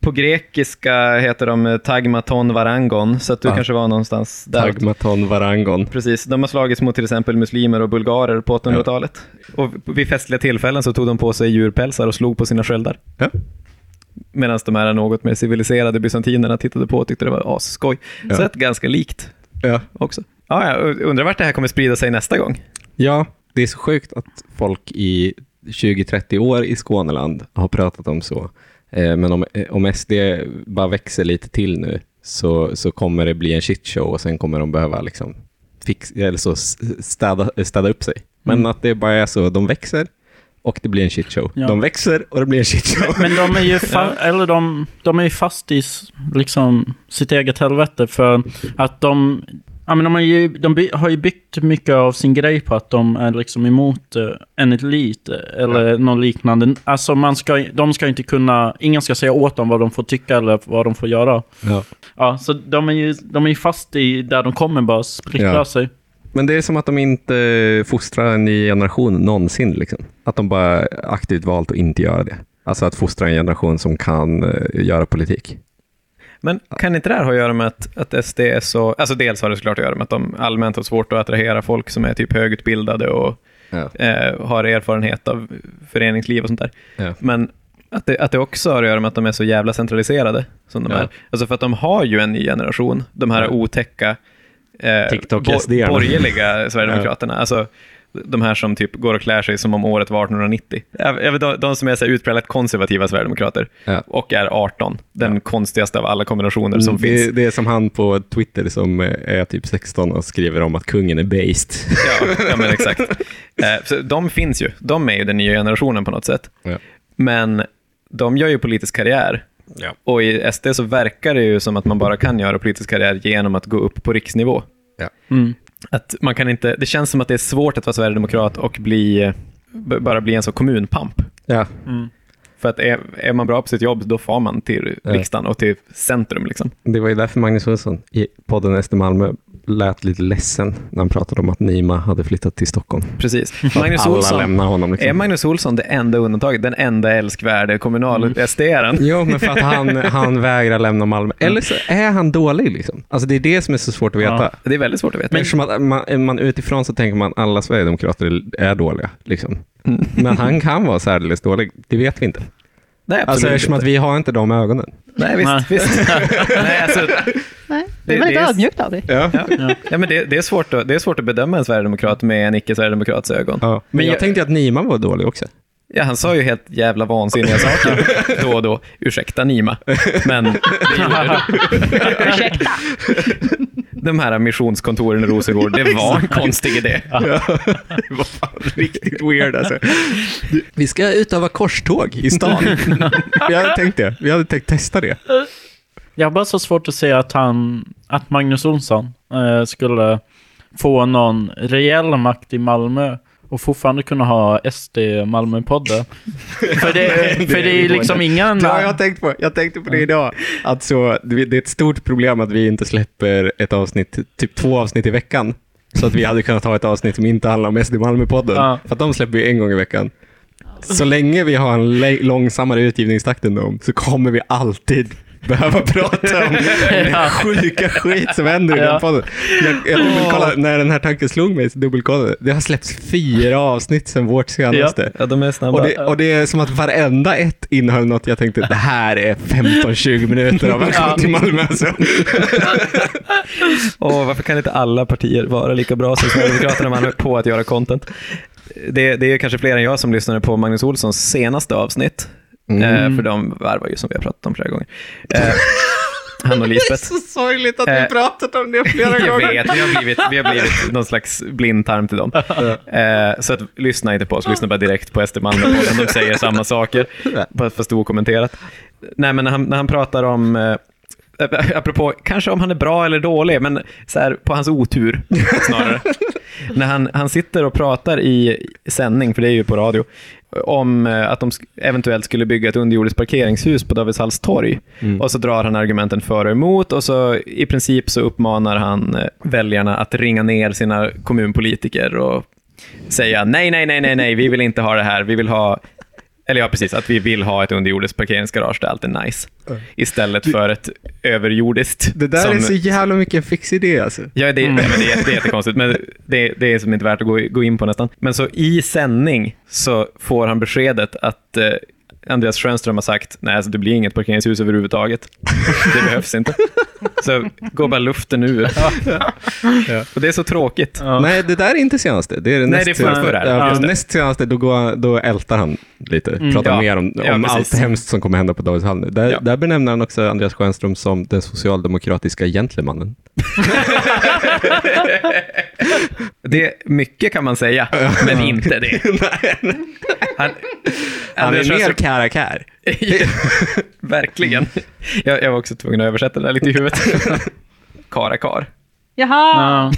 på grekiska heter de eh, Tagmaton Varangon, så att du Ja. kanske var någonstans där. Tagmaton varangon. Precis, de har slagits mot till exempel muslimer och bulgarer på 800-talet. Och vid festliga tillfällen så tog de på sig djurpälsar och slog på sina sköldar. Ja. Medan de här något mer civiliserade bysantinerna tittade på och tyckte det var asskoj. Ja. Så ett ganska likt Ja. också. Ja, jag undrar vart det här kommer sprida sig nästa gång. ja, det är så sjukt att folk i 20-30 år i Skåneland har pratat om så. Eh, Men om, eh, om SD bara växer lite till nu så, så kommer det bli en shitshow och sen kommer de behöva liksom fix, eller så städa, städa upp sig. Men Mm. att det bara är så, de växer och det blir en shitshow. Ja. De växer och det blir en shitshow. Men de är ju, fa- eller de, de är fast i liksom, sitt eget helvete för att de, ja, men de, har ju, de har ju byggt mycket av sin grej på att de är liksom emot eh, en elit eh, eller något liknande. Alltså man ska, de ska inte kunna, ingen ska säga åt dem vad de får tycka eller vad de får göra. Ja. Ja, så de är ju, de är ju fast i där de kommer bara splittra Ja. sig. Men det är som att de inte fostrar en ny generation någonsin. Liksom. Att de bara aktivt valt att inte göra det. Alltså att fostra en generation som kan eh, göra politik. Men kan inte det här ha att göra med att, att SD är så... Alltså dels har det såklart att göra med att de allmänt har svårt att attrahera folk som är typ högutbildade och Ja. eh, har erfarenhet av föreningsliv och sånt där. Ja. Men att det, att det också har att göra med att de är så jävla centraliserade som de Ja. är. Alltså för att de har ju en ny generation, de här otäcka eh, TikTok-SD-arna. borgerliga Sverigedemokraterna. Alltså, de här som typ går och klär sig som om året var 1890. Jag, jag vet, de, de som är så här utpräglat konservativa Sverigedemokrater Ja. och är 18. Den konstigaste av alla kombinationer som det, finns. det är som han på Twitter som eh, är typ 16 och skriver om att kungen är based. Ja, ja men exakt. Eh, så de finns ju. De är ju den nya generationen på något sätt. Ja. Men de gör ju politisk karriär. Ja. Och i SD så verkar det ju som att man bara kan göra politisk karriär genom att gå upp på riksnivå. Mm. Att man kan inte, det känns som att det är svårt att vara sverigedemokrat och bli, eh, bara bli en så kommunpamp. Ja. Mm. För att är, är man bra på sitt jobb, då far man till riksdagen och till centrum. Liksom. Det var ju därför Magnus Olsson i podden SD Malmö lät lite ledsen när han pratade om att Nima hade flyttat till Stockholm. Precis. Magnus Alla Olsson, lämnar honom. Liksom. är Magnus Olsson det enda undantaget? Den enda älskvärde kommunal-SDaren? Jo, men för att han, han vägrar lämna Malmö. Eller så är han dålig. Liksom. Alltså det är det som är så svårt att veta. Ja. Det är väldigt svårt att veta. Men Eftersom att man, man utifrån så tänker man alla sverigedemokrater är dåliga. Liksom. Men han kan vara särdeles dålig, det vet vi inte. Nej, absolut Alltså eftersom inte. att vi har inte de ögonen. Nej, visst. Nej. visst. Nej, alltså, Nej, det är väldigt ödmjukt av dig. Ja. ja. Ja, men det, det, är svårt att, det är svårt att bedöma en sverigedemokrat med en icke-sverigedemokrats ögon. Ja. Men jag tänkte att Nima var dålig också. Ja, han sa ju helt jävla vansinniga saker då och då. Ursäkta Nima, men det gjorde du. Ursäkta. de här missionskontoren i Rosengård, det var en konstig idé. Det var fan riktigt weird alltså. Vi ska utöva korståg i stan. Vi hade tänkt det. Vi hade tänkt testa det. Jag har bara så svårt att se att han, att Magnus Olsson eh, skulle få någon reell makt i Malmö och fortfarande kunna ha SD Malmö-podden. för det, för det är ju liksom ingen... Det har jag tänkt på. Jag tänkte på det idag. Att så, det är ett stort problem att vi inte släpper ett avsnitt, typ två avsnitt i veckan. Så att vi hade kunnat ha ett avsnitt som inte handlar om SD Malmö-podden. Ja. För att de släpper vi en gång i veckan. Så länge vi har en långsammare utgivningstakt än dem så kommer vi alltid behöva prata om den sjuka skit som händer i den podden. Jag, jag när den här tanken slog mig så dubbelkollade. Det har släppts fyra avsnitt sedan vårt senaste. Ja, de är snabba. Och det, och det är som att varenda ett innehöll något jag tänkte, det här är 15-20 minuter av Välkommen till Malmö. Alltså. Åh, varför kan inte alla partier vara lika bra som Sverigedemokraterna man är på att göra content? Det, det är kanske fler än jag som lyssnade på Magnus Olssons senaste avsnitt. Eh, för de varvar ju som vi har pratat om flera gånger. Eh, han och Lisbeth. sorgligt att vi pratat om det flera Jag vet, vi har blivit, vi har blivit någon slags blindtarm till dem. Eh, så att, lyssna inte på oss, lyssna bara direkt på SD Malmö-podden. De säger samma saker, fast okommenterat. Nej, men när han, när han pratar om, eh, apropå, kanske om han är bra eller dålig, men så här, på hans otur snarare. när han, han sitter och pratar i sändning, för det är ju på radio, om eh, att de eventuellt skulle bygga ett underjordiskt parkeringshus på Davidshalls torg. Och så drar han argumenten för och emot och så i princip så uppmanar han eh, väljarna att ringa ner sina kommunpolitiker och säga nej, nej, nej, nej, nej, vi vill inte ha det här, vi vill ha eller ja, precis, att vi vill ha ett underjordiskt parkeringsgarage där allt är nice. Istället för ett överjordiskt. Det där som, är så jävla mycket en fix idé alltså. Ja, det, nej, men det, är, det är jättekonstigt, men det, det är som inte värt att gå, gå in på nästan. Men så i sändning så får han beskedet att eh, Andreas Schönström har sagt, nej, alltså, det blir inget parkeringshus överhuvudtaget. Det behövs inte. Så går bara luften ur. Ja. Och det är så tråkigt. Nej, det där är inte senaste. Det är det Nej, näst det är förra, senaste. förra. Ja, näst senaste, då, går, då ältar han lite. Pratar Ja. mer om, om allt hemskt som kommer hända på Davidshall nu. Där, Ja. där benämner han också Andreas Schönström som den socialdemokratiska gentlemannen. Det är mycket kan man säga, men inte det. Han, Han är mer karakär. Verkligen. Jag, jag var också tvungen att översätta det där lite i huvudet. Karakar, Jaha! Ja.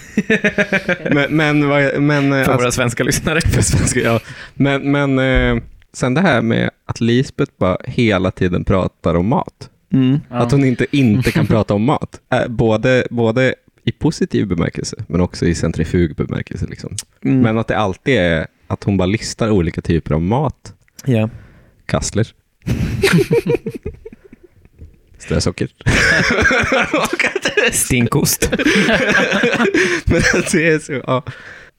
Men, men, vad- men, eh, för alltså, våra svenska lyssnare. för svenska, ja. men, men eh, sen det här med att Lisbeth bara hela tiden pratar om mat. Mm. Att hon inte inte kan prata om mat. Eh, Både, både i positiv bemärkelse, men också i centrifug bemärkelse. Liksom. Mm. Men att det alltid är att hon bara listar olika typer av mat. Ja. Kassler. Strösocker. Stinkost. men det är så, ja.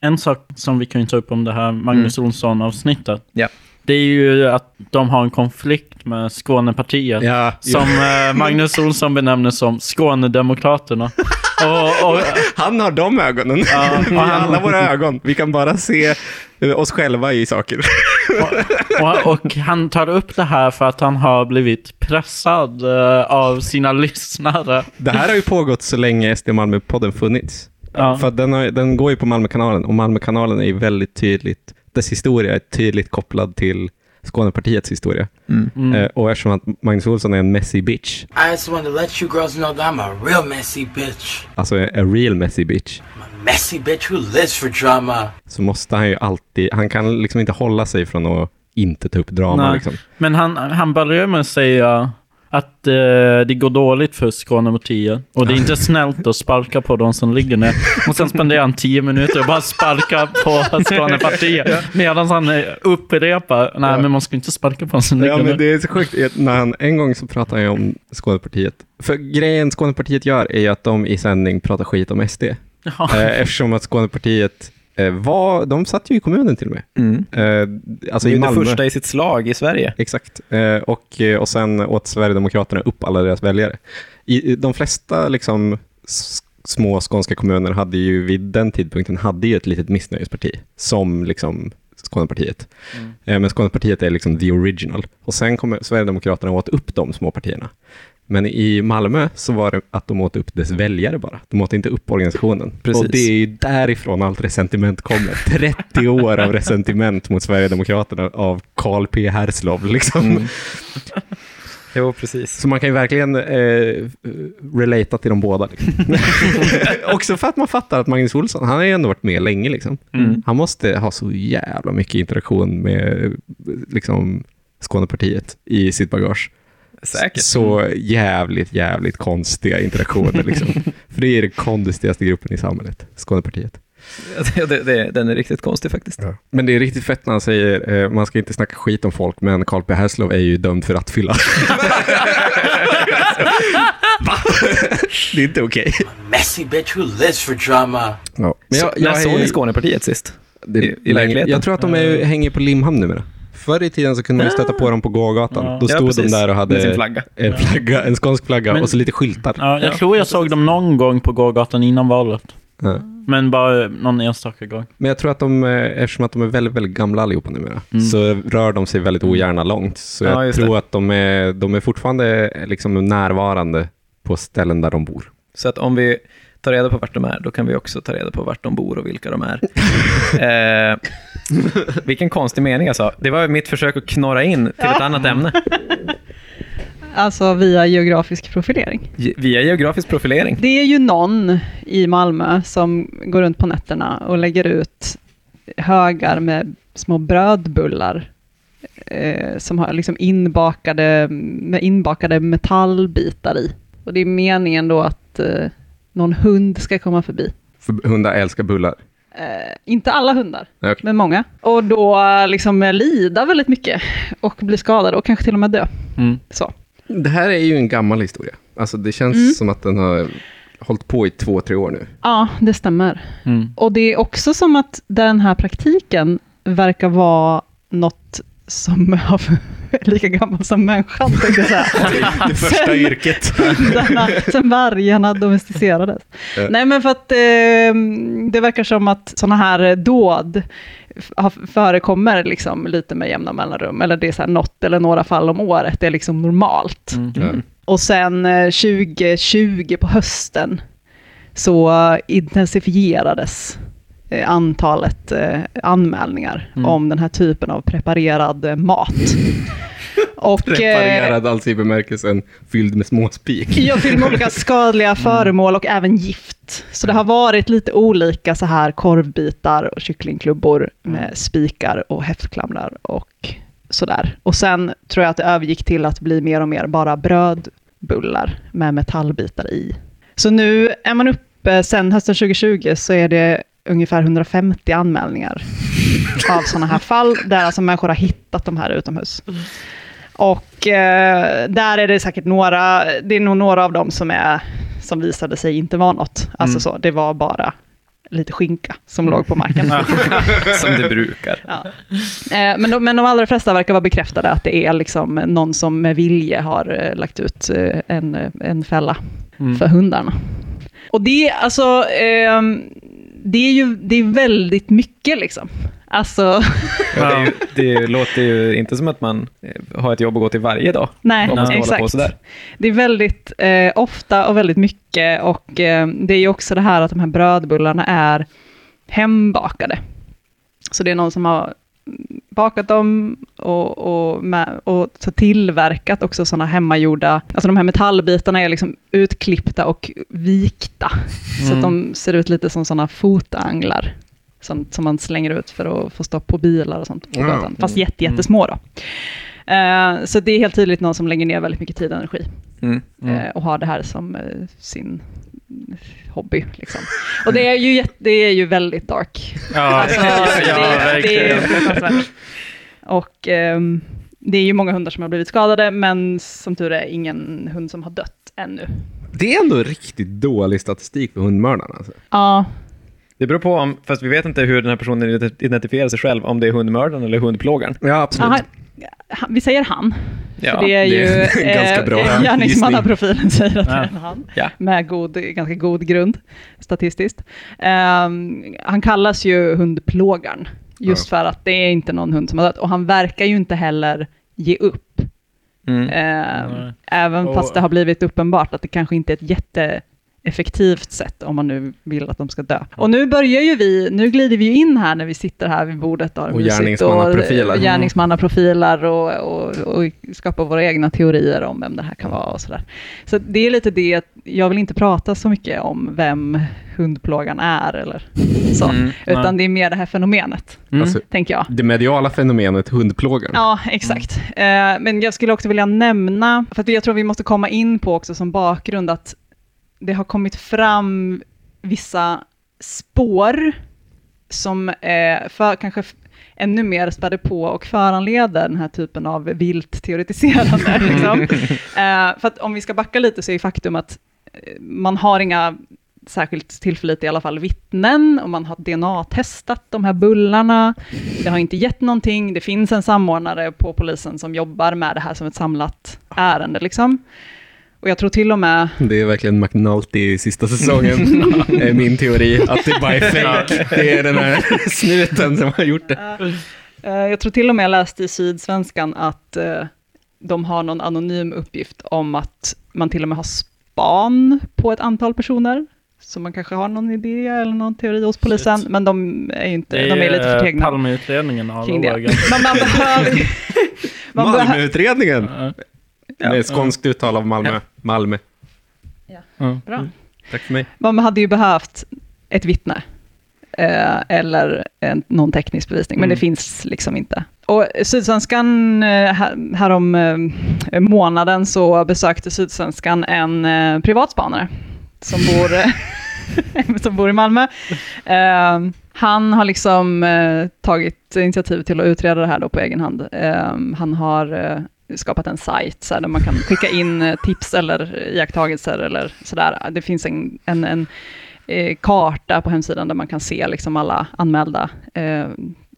En sak som vi kan ta upp om det här Magnus Olsson-avsnittet. Ja. Det är ju att de har en konflikt med Skånepartiet. Ja, Som eh, Magnus Olsson benämner som Skånedemokraterna. och, och, Han har de ögonen. Ja, Vi har alla våra ögon. Vi kan bara se eh, oss själva i saker. och, och han tar upp det här för att han har blivit pressad eh, av sina lyssnare. Det här har ju pågått så länge SD Malmö-podden funnits. Ja. För den, har, den går ju på Malmökanalen och Malmökanalen är ju väldigt tydligt, dess historia är tydligt kopplad till Skånepartiets historia. Mm. Eh, och eftersom att Magnus Olsson är en messy bitch, I just wanted to let you girls know that I'm a real messy bitch. alltså a real messy bitch, I'm a messy bitch who lives for drama. så måste han ju alltid, han kan liksom inte hålla sig från att inte ta upp drama Nej. liksom. Men han, han börjar med att säga att eh, det går dåligt för Skånepartiet. Och det är inte snällt att sparka på de som ligger ner. Och sen spenderar han tio minuter och bara sparka på Skånepartiet. Medan han eh, upprepar, nej men man ska inte sparka på de som ligger Ja, men ner. det är så sjukt. När han, en gång så pratade ju om Skånepartiet. För grejen Skånepartiet gör är ju att de i sändning pratar skit om SD. Ja. Eh, eftersom att Skånepartiet var, de satt ju i kommunen till och med. Mm. Eh, alltså det är det första i sitt slag i Sverige. Exakt. Eh, och, eh, och sen åt Sverigedemokraterna upp alla deras väljare. I, de flesta liksom, små skånska kommuner hade ju vid den tidpunkten hade ju ett litet missnöjesparti som liksom Skånepartiet. Eh, men Skånepartiet är liksom the original. Och sen kommer Sverigedemokraterna åt upp de små partierna. Men i Malmö så var det att de åt upp dess väljare bara. De åt inte upp organisationen. Precis. Och det är ju därifrån allt resentiment kommer. 30 år av resentiment mot Sverigedemokraterna av Carl P. Herslov. Liksom. Mm. Jo, precis. Så man kan ju verkligen eh, relata till de båda. Liksom. Också för att man fattar att Magnus Olsson, han har ju ändå varit med länge. Liksom. Mm. Han måste ha så jävla mycket interaktion med liksom, Skånepartiet i sitt bagage. Säkert. Så jävligt, jävligt konstiga interaktioner. Liksom. För det är den konstigaste gruppen i samhället, Skånepartiet. Det, det, det, den är riktigt konstig faktiskt. Men det är riktigt fett när han säger, eh, man ska inte snacka skit om folk, men Carl P. Herslov är ju dömd för rattfylla. Va? Det är inte okej. A messy bitch who lives for drama. Ja. Men Så, jag, när jag, såg ni Skånepartiet sist? det- i- i verkligheten? Jag tror att de är, hänger på Limhamn numera. Förr i tiden så kunde man ju stöta på dem på gågatan. Ja. Då Ja, stod de precis. där och hade flagga. en, flagga, en skånsk flagga Men- och så lite skyltar. Ja, jag Ja. tror jag såg dem någon gång på gågatan innan valet. Ja. Men bara någon enstaka gång. Men jag tror att de, eh, eftersom att de är väldigt, väldigt gamla allihopa numera, Mm. så rör de sig väldigt ogärna långt. Så Ja, jag tror det. att de är, de är fortfarande eh, liksom närvarande på ställen där de bor. Så att om vi tar reda på vart de är, då kan vi också ta reda på vart de bor och vilka de är. eh, vilken konstig mening jag sa. Det var mitt försök att knorra in till ett annat ämne. Alltså via geografisk profilering. Ge- Via geografisk profilering. Det är ju någon i Malmö som går runt på nätterna och lägger ut högar med små brödbullar eh, som har liksom inbakade, med inbakade metallbitar i. Och det är meningen då att eh, någon hund ska komma förbi. För hundar älskar bullar. Eh, inte alla hundar, okej. men många. Och då eh, liksom lida väldigt mycket och bli skadade och kanske till och med dö. Mm. Så. Det här är ju en gammal historia. Alltså det känns Mm. som att den har hållit på i två, tre år nu. Ja, det stämmer. Mm. Och det är också som att den här praktiken verkar vara något som har är lika gammal som människan, tänkte jag säga. Det första Sen- yrket. Denna, sen vargarna domesticerades. Ja. Nej, men för att eh, det verkar som att sådana här dåd förekommer liksom lite med jämna mellanrum, eller det är så här något eller några fall om året, det är liksom normalt. Mm. Ja. Och sen eh, 2020 på hösten så intensifierades eh, antalet eh, anmälningar Mm. om den här typen av preparerad eh, mat. Och, eh, Preparerad alltså i bemärkelsen fylld med småspik. jag fyller med olika skadliga föremål och även gift. Så det har varit lite olika så här korvbitar och kycklingklubbor med spikar och häftklamrar och sådär. Och sen tror jag att det övergick till att bli mer och mer bara brödbullar med metallbitar i. Så nu är man uppe, sen hösten 2020 så är det ungefär 150 anmälningar av sådana här fall, där alltså människor har hittat de här utomhus. Och eh, där är det säkert några, det är nog några av dem som, är, som visade sig inte vara något. Alltså Mm. så, det var bara lite skinka som låg på marken. Som det brukar. Ja. Eh, Men, de, men de allra flesta verkar vara bekräftade att det är liksom någon som med vilje har eh, lagt ut eh, en, en fälla Mm. för hundarna. Och det, alltså, ehm, det är ju det är väldigt mycket liksom. Alltså, Ja, det, ju, det låter ju inte som att man eh, har ett jobb att gå till varje dag. nej, Om man ska på exakt. sådär. Det är väldigt eh, ofta och väldigt mycket och eh, det är ju också det här att de här brödbullarna är hembakade. Så det är någon som har bakat dem och, och, med, och så tillverkat också sådana hemmagjorda, alltså de här metallbitarna är liksom utklippta och vikta. Så att de ser ut lite som sådana fotanglar. Som, som man slänger ut för att få stopp på bilar och sånt på gatan. Fast jätte, jättesmå då. Eh, så det är helt tydligt någon som lägger ner väldigt mycket tid och energi. Mm. eh, och har det här som eh, sin hobby. Liksom. Och det är ju, det är ju väldigt dark. Ja, Alltså, ja, det, det är verkligen. fruktansvärt. Och ehm, det är ju många hundar som har blivit skadade, men som tur är ingen hund som har dött ännu. Det är ändå riktigt dålig statistik för hundmördarna. Alltså. Ja, Det beror på om, fast vi vet inte hur den här personen identifierar sig själv, om det är hundmördaren eller hundplågaren. Ja, absolut. aha, vi säger han. Ja, för det är det ju är en ganska bra eh, gärningsmannaprofilen säger att det är Ja. han. Ja. Med god, ganska god grund statistiskt. Ehm, han kallas ju hundplågaren. Just för att det är inte någon hund som har dött. Och han verkar ju inte heller ge upp. Mm. Nej. även Och- fast det har blivit uppenbart att det kanske inte är ett jätteeffektivt sätt om man nu vill att de ska dö. Och nu börjar ju vi, nu glider vi ju in här när vi sitter här vid bordet och, Och gärningsmannaprofiler. och gärningsmannaprofiler och, och, och skapar våra egna teorier om vem det här kan vara och sådär. Så det är lite det, att jag vill inte prata så mycket om vem hundplågan är eller så, Mm, utan nej. det är mer det här fenomenet, Mm. Alltså, tänker jag. det mediala fenomenet hundplågaren. Ja, exakt. Eh, men jag skulle också vilja nämna, för att jag tror vi måste komma in på också som bakgrund, att det har kommit fram vissa spår som eh, för, kanske ännu mer spädde på och föranleder den här typen av vilt teoretiserande. liksom. eh, för att om vi ska backa lite så är ju faktum att eh, man har inga särskilt tillförlitliga i alla fall vittnen och man har DNA-testat de här bullarna. Det har inte gett någonting. Det finns en samordnare på polisen som jobbar med det här som ett samlat ärende. Liksom. Och jag tror till och med Det är verkligen McNulty i sista säsongen, är min teori. Att det bara är fake. Det är den här snuten som har gjort det. Eh, Jag tror till och med jag läste i Sydsvenskan att eh, de har någon anonym uppgift om att man till och med har span på ett antal personer. Så man kanske har någon idé eller någon teori hos polisen, Shit. men de är ju inte, Det de är lite förtegna Palmeutredningen kring det. Men man behöver... man Malmöutredningen! Ja. Med skånskt uttal av Malmö. Malmö. Ja. Bra. Tack för mig. Man hade ju behövt ett vittne. Eh, eller en, någon teknisk bevisning, men Mm. det finns liksom inte. Och Sydsvenskan, eh, här, härom eh, månaden så besökte Sydsvenskan en eh, privatspanare som bor, som bor i Malmö. Han har liksom tagit initiativ till att utreda det här då på egen hand. Han har skapat en sajt så här, där man kan skicka in eh, tips eller iakttagelser eller sådär. Det finns en, en, en eh, karta på hemsidan där man kan se liksom alla anmälda eh,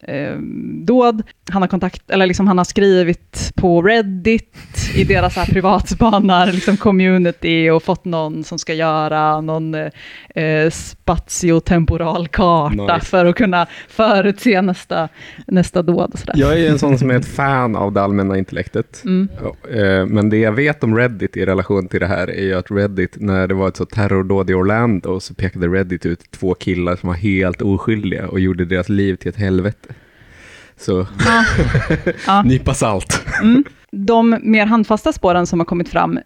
eh, dåd. Han har, kontakt, eller liksom han har skrivit på Reddit i deras här privatspanar, liksom community och fått någon som ska göra någon eh, spatiotemporal karta Nice. för att kunna förutse nästa, nästa dåd. Och sådär. Jag är ju en sån som är ett fan av det allmänna intellektet. Mm. Eh, Men det jag vet om Reddit i relation till det här är ju att Reddit, när det var ett så terrordåd i Orlando, så pekade Reddit ut två killar som var helt oskyldiga och gjorde deras liv till ett helvete. Så Ja. Ja. nypa salt. de mer handfasta spåren som har kommit fram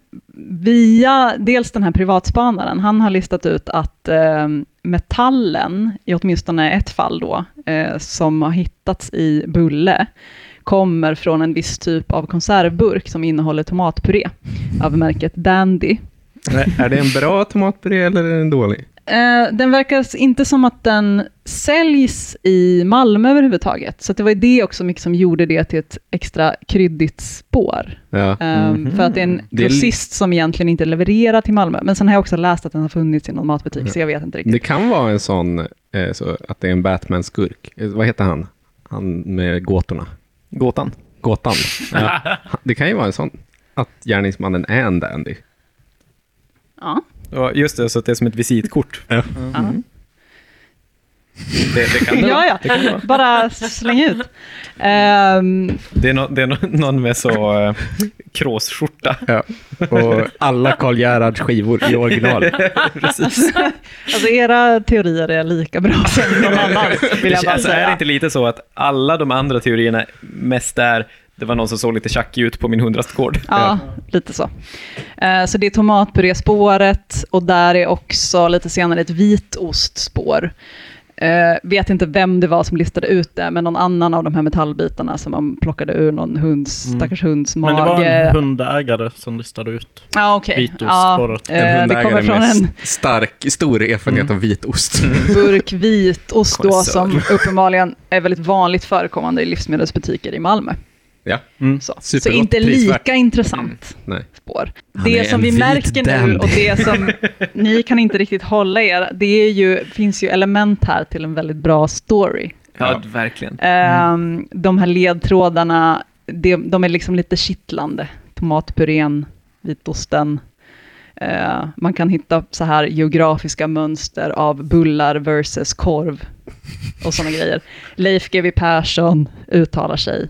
via dels den här privatspanaren, han har listat ut att eh, metallen, i åtminstone ett fall då, eh, som har hittats i bulle, kommer från en viss typ av konservburk som innehåller tomatpuré av märket Dandy. är det en bra tomatpuré eller är den dålig? Eh, den verkar inte som att den säljs i Malmö överhuvudtaget. Så att det var ju det också mycket som gjorde det till ett extra kryddigt spår. Ja. Eh, För att det är en grossist som egentligen inte levererar till Malmö. Men sen har jag också läst att den har funnits i någon matbutik, så jag vet inte riktigt. Det kan vara en sån, eh, så att det är en Batman-skurk. Eh, vad heter han? Han med gåtorna. Gåtan. Gåtan. Ja. Det kan ju vara en sån. Att gärningsmannen är en dandy. Ja. Ja, just det, så att det är som ett visitkort. Ja. Ja. Det, det kan det Ja, ja. Det, kan det, vara. Bara släng ut. Ehm, det är, no, det är no, någon med så uh, kråsskjorta. Ja. Och alla Karl Gerhards skivor i original. Precis. alltså era teorier är lika bra som någon annans, vill jag bara alltså, är det säga. inte lite så att alla de andra teorierna mest är det var någon som såg lite tjackig ut på min hundrastgård. Ja, lite så. Eh, så det är tomatpuréspåret och där är också lite senare ett vitostspår. Eh, vet inte vem det var som listade ut det, men någon annan av de här metallbitarna som man plockade ur någon hunds, Mm. stackars hunds Men det var mage. en hundägare som listade ut. Ja, okej. vitostspåret. Ja, En eh, det kommer hundägare från med en stark, stor erfarenhet av vitost. burk vitost då, som uppenbarligen är väldigt vanligt förekommande i livsmedelsbutiker i Malmö. Ja. Mm. Så, så inte lika intressant Nej. spår. Det som vi märker nu dandy. och det som ni kan inte riktigt hålla er, det är ju, finns ju element här till en väldigt bra story. Ja, verkligen. Ehm, de här ledtrådarna, det, de är liksom lite kittlande. Tomatpurén, vitosten. Eh, man kan hitta så här geografiska mönster av bullar versus korv och sådana grejer. Leif GW Persson uttalar sig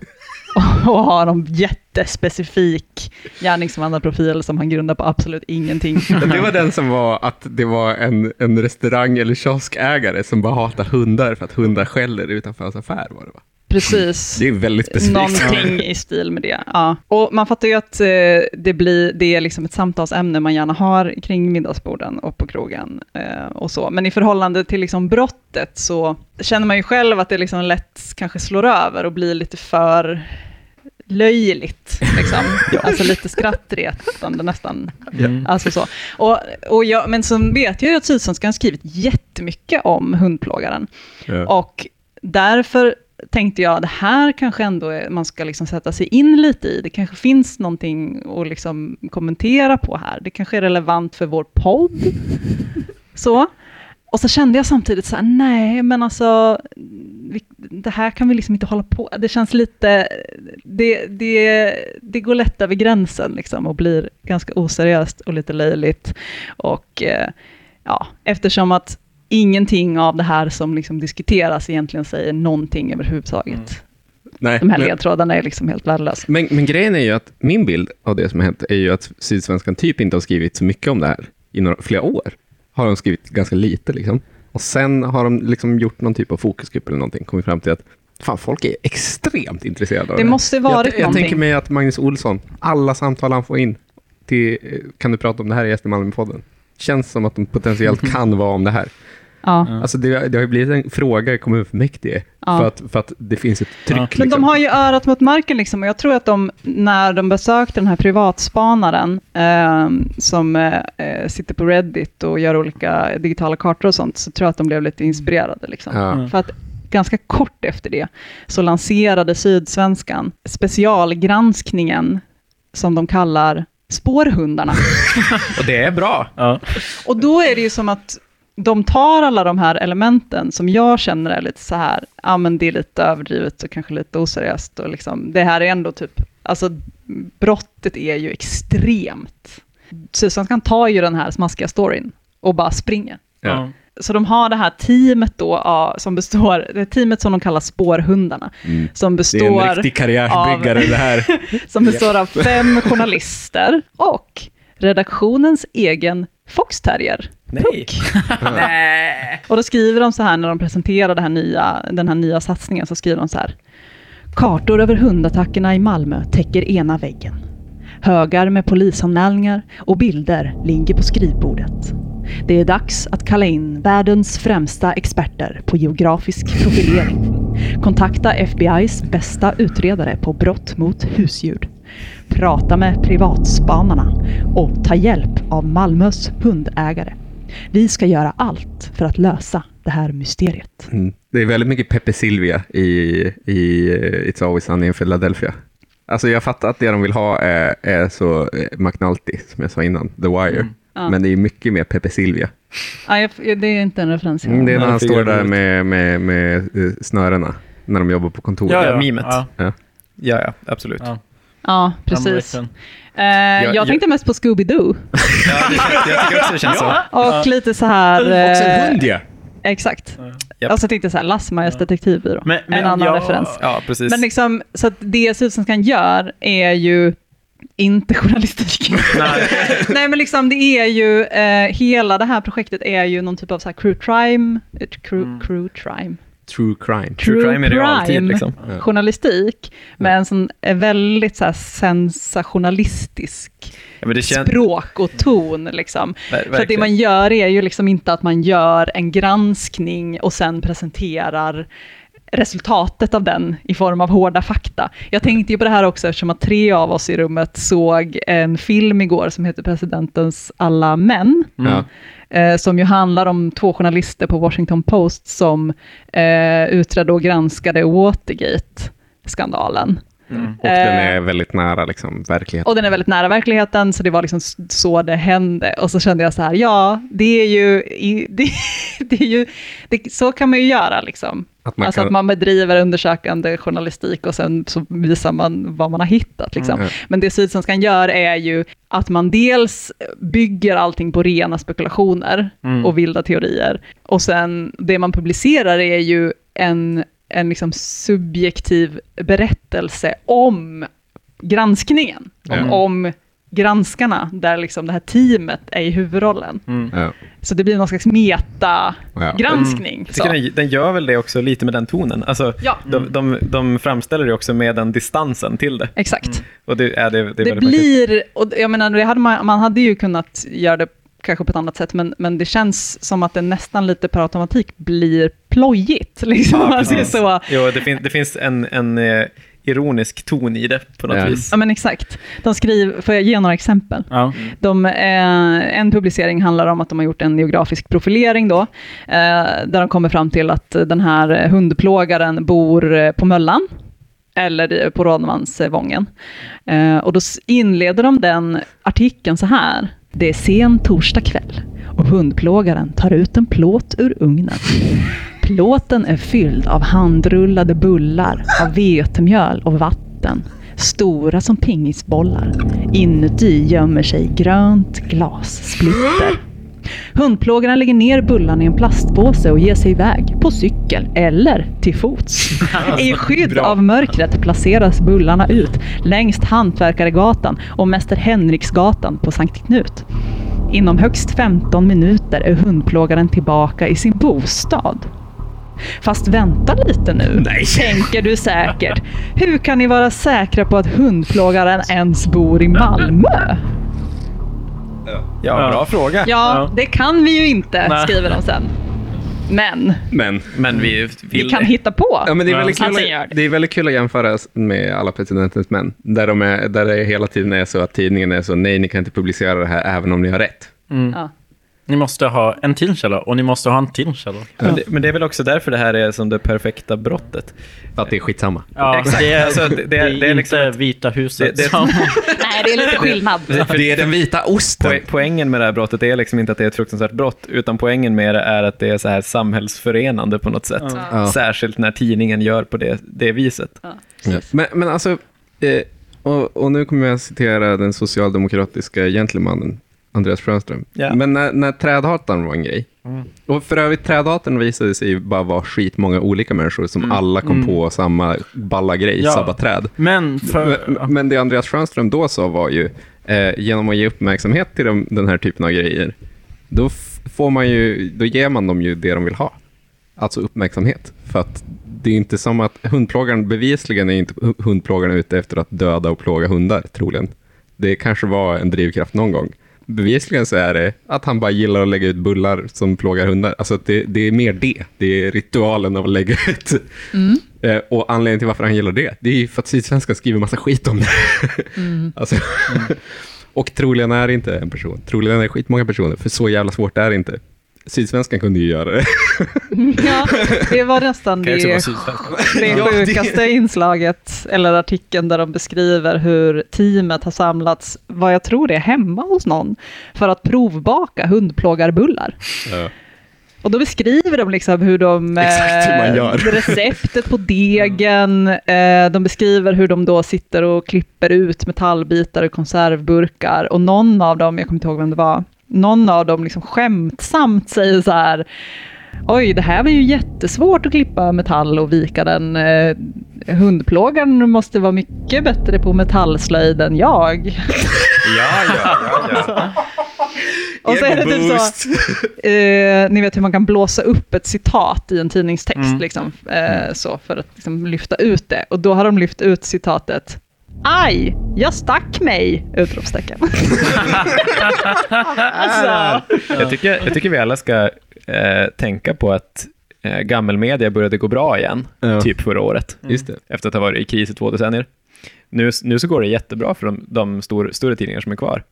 och har en jättespecifik gärningsmannaprofil som han grundar på absolut ingenting. Det var den som var att det var en, en restaurang eller kioskägare som bara hatar hundar för att hundar skäller utanför hans affär. Var det, va? Precis. det är väldigt specifikt. Någonting i stil med det. Ja. Och man fattar ju att eh, det, blir, det är liksom ett samtalsämne man gärna har kring middagsborden och på krogen eh, och så. Men i förhållande till liksom brottet så känner man ju själv att det liksom lätt kanske slår över och blir lite för löjligt. Liksom. Alltså lite skrattretande nästan. Mm. Alltså så. Och, och jag, men så vet jag ju att Sydsvenskan har skrivit jättemycket om hundplågaren. Ja. Och därför tänkte jag, det här kanske ändå är, man ska liksom sätta sig in lite i. Det kanske finns någonting att liksom kommentera på här. Det kanske är relevant för vår podd. Så. Och så kände jag samtidigt så här, nej, men alltså, vi, det här kan vi liksom inte hålla på. Det känns lite, det, det, det går lätt över gränsen liksom och blir ganska oseriöst och lite löjligt. Och eh, ja, eftersom att ingenting av det här som liksom diskuteras egentligen säger någonting överhuvudtaget. Nej, De här men, ledtrådarna är liksom helt värdelösa. men, men grejen är ju att min bild av det som har hänt är ju att Sydsvenskan typ inte har skrivit så mycket om det här i några, flera år. Har de skrivit ganska lite liksom. Och sen har de liksom gjort någon typ av fokusgrupp eller någonting, kommit fram till att fan, folk är extremt intresserade av Det det. måste varit jag, jag någonting. tänker mig att Magnus Olsson, alla samtal han får in till, eh, kan du prata om det här i Gäst i Malmö-podden? Känns som att de potentiellt kan vara om det här. Ja. Alltså det, det har ju blivit en fråga i kommunfullmäktige Ja. för, att, för att det finns ett tryck. Ja. Men liksom. de har ju örat mot marken liksom, och jag tror att de, när de besökte den här privatspanaren, eh, som eh, sitter på Reddit och gör olika digitala kartor och sånt, så tror jag att de blev lite inspirerade. Liksom. Ja. För att ganska kort efter det så lanserade Sydsvenskan specialgranskningen, som de kallar Spårhundarna. Och det är bra. Ja. Och då är det ju som att de tar alla de här elementen som jag känner är lite så här, ja men det är lite överdrivet och kanske lite oseriöst och liksom, det här är ändå typ, alltså brottet är ju extremt. Sydsvenskan tar ju den här smaskiga storyn och bara springer. Ja. Så de har det här teamet då, som består, det teamet som de kallar spårhundarna, Mm. som Det är en består riktig karriärsbyggare det här. som består av fem journalister och redaktionens egen foxterrier. Nej. Nej. Och då skriver de så här när de presenterar det här nya, den här nya satsningen, så skriver de så här. Kartor över hundattackerna i Malmö täcker ena väggen. Högar med polisanmälningar och bilder ligger på skrivbordet. Det är dags att kalla in världens främsta experter på geografisk profilering. Kontakta FBI's bästa utredare på brott mot husdjur. Prata med privatspanarna och ta hjälp av Malmös hundägare. Vi ska göra allt för att lösa det här mysteriet. Mm. Det är väldigt mycket Pepe Silvia i, i eh, It's Always Sunny in Philadelphia. Alltså jag fattar att det de vill ha är, är så eh, McNulty, som jag sa innan, The Wire. Ja. Men det är mycket mer Pepe Silvia. Ja, det är inte en referens. Mm, det är när han står där med, med, med eh, snörena, när de jobbar på kontoret. Ja, ja. mimet. Ja. Ja. Ja, ja, absolut. Ja. Ja, precis. Eh, jag jag- tänkte mest på Scooby-Doo. Ja, det känns, jag tycker också det känns så. Och lite så här... eh, ja. Exakt. Japp. Och så tänkte jag så här, Lassmajas detektivbyrå. Men- men en annan jag- referens. Ja, precis. Men liksom, så att det Sydsvenskan gör är ju inte journalistik. Nej, men liksom det är ju, eh, hela det här projektet är ju någon typ av så här crew crime, eh, crew, crew crime, True crime. True crime i realtid crime. liksom. Ja. journalistik, med en sån väldigt så här sensationalistisk Ja, men det känns... språk och ton. Liksom. Ver- För att det man gör är ju liksom inte att man gör en granskning och sen presenterar resultatet av den i form av hårda fakta. Jag tänkte ju på det här också eftersom att tre av oss i rummet såg en film igår som heter Presidentens alla män. Ja. Eh, som ju handlar om två journalister på Washington Post som eh, utredde och granskade Watergate-skandalen. Och den är väldigt nära liksom, verkligheten. Och den är väldigt nära verkligheten, så det var liksom så det hände. Och så kände jag så här, ja, det är ju, det, det är ju det, så kan man ju göra liksom. Att man alltså kan- att man bedriver undersökande journalistik och sen så visar man vad man har hittat. Liksom. Mm. Men det Sydsvenskan gör är ju att man dels bygger allting på rena spekulationer Mm. och vilda teorier. Och sen det man publicerar är ju en, en liksom subjektiv berättelse om granskningen. Om, Ja. om granskarna, där liksom det här teamet är i huvudrollen. Mm. Ja. Så det blir någon slags meta-granskning. Så. den, den gör väl det också lite med den tonen. Alltså, Ja. de, de, de framställer det också med den distansen till det. Exakt. Och det, är det, det är Det, blir, och jag menar, det hade man, man hade ju kunnat göra det kanske på ett annat sätt, men, men det känns som att det nästan lite per automatik blir plojigt. Liksom. Ja, Alltså, så, Jo, det, fin, det finns en, en eh, ironisk ton i det på något Ja. vis. ja, men exakt. De skriver, får jag ge några exempel? Ja. De, eh, en publicering handlar om att de har gjort en geografisk profilering då, eh, där de kommer fram till att den här hundplågaren bor eh, på Möllan, eller i- på Rådmansvången. Eh, och då inleder de den artikeln så här. Det är sen torsdag kväll och hundplågaren tar ut en plåt ur ugnen. Plåten är fylld av handrullade bullar av vetemjöl och vatten. Stora som pingisbollar. Inuti gömmer sig grönt glassplitter. Hundplågaren lägger ner bullarna i en plastpåse och ger sig iväg, på cykel eller till fots. I skydd av mörkret placeras bullarna ut längs Hantverkaregatan och Mäster Henriksgatan på Sankt Knut. Inom högst 15 minuter är hundplågaren tillbaka i sin bostad. Fast vänta lite nu, tänker du säkert. Hur kan ni vara säkra på att hundplågaren ens bor i Malmö? Ja, bra fråga. Ja, Ja. det kan vi ju inte, Nej. skriver de sen. Men Men, Men vi vi kan hitta på. ja, men det, är väldigt kul, Alltså, gör att, det. är väldigt kul att jämföra med alla presidentens män. Där, de är, där det hela tiden är så att tidningen är så, nej, ni kan inte publicera det här även om ni har rätt. Ja. Ni måste ha en till källa och ni måste ha en till källa. Men, det, men det är väl också därför det här är som det perfekta brottet. För att det är skitsamma. Ja, Exakt. Det är, Alltså, det- det är- det är, liksom inte Vita huset det- det- som... Nej, det är lite skillnad. Det är den vita osten. Po- Poängen med det här brottet är liksom inte att det är ett fruktansvärt brott, utan poängen med det är att det är så här samhällsförenande på något sätt. Ja. Särskilt när tidningen gör på det, det viset. Ja. Ja. Men, men alltså, eh, och, och nu kommer jag att citera den socialdemokratiska gentlemannen Andreas Frönström. Ja. Men när, när trädhataren var en grej, och för övrigt trädhataren visade sig bara vara skitmånga olika människor som alla kom på samma balla grej, Ja. sabba träd. Men för... Men, men det Andreas Frönström då sa var ju, eh, genom att ge uppmärksamhet till de, den här typen av grejer, då, får man ju, då ger man dem ju det de vill ha. Alltså uppmärksamhet. För att det är inte som att hundplågaren, bevisligen är inte hu- hundplågaren ute efter att döda och plåga hundar, troligen. Det kanske var en drivkraft någon gång. Bevisligen så är det att han bara gillar att lägga ut bullar som plågar hundar. Alltså det, det är mer det. Det är ritualen av att lägga ut. Eh, och anledningen till varför han gillar det, det är ju för att Sydsvenskan skriver massa skit om det. alltså, Och troligen är det inte en person. Troligen är det skitmånga personer, för så jävla svårt är det inte. Sydsvenskan kunde ju göra det. Ja, det var nästan det, det sjukaste inslaget, eller artikeln där de beskriver hur teamet har samlats, vad jag tror det är hemma hos någon, för att provbaka hundplågarbullar. Ja. Och då beskriver de liksom hur de... Exakt hur man eh, gör. Receptet på degen, eh, de beskriver hur de då sitter och klipper ut metallbitar ur konservburkar. Och någon av dem, jag kommer inte ihåg vem det var, någon av dem liksom skämtsamt säger så här, oj, det här var ju jättesvårt att klippa metall och vika den. Eh, hundplågaren måste vara mycket bättre på metallslöjd än jag. Ja, ja, ja, ja. Och så är det typ så, eh, ni vet hur man kan blåsa upp ett citat i en tidningstext, Mm. liksom, eh, så, för att liksom, lyfta ut det. Och då har de lyft ut citatet Aj, jag stack mig! Utropstecken. alltså, Jag, tycker, jag tycker vi alla ska eh, tänka på att eh, gammelmedia började gå bra igen, Ja. typ förra året, Just det. efter att ha varit i kris i två decennier. Nu, nu så går det jättebra för de, de stor, större tidningar som är kvar.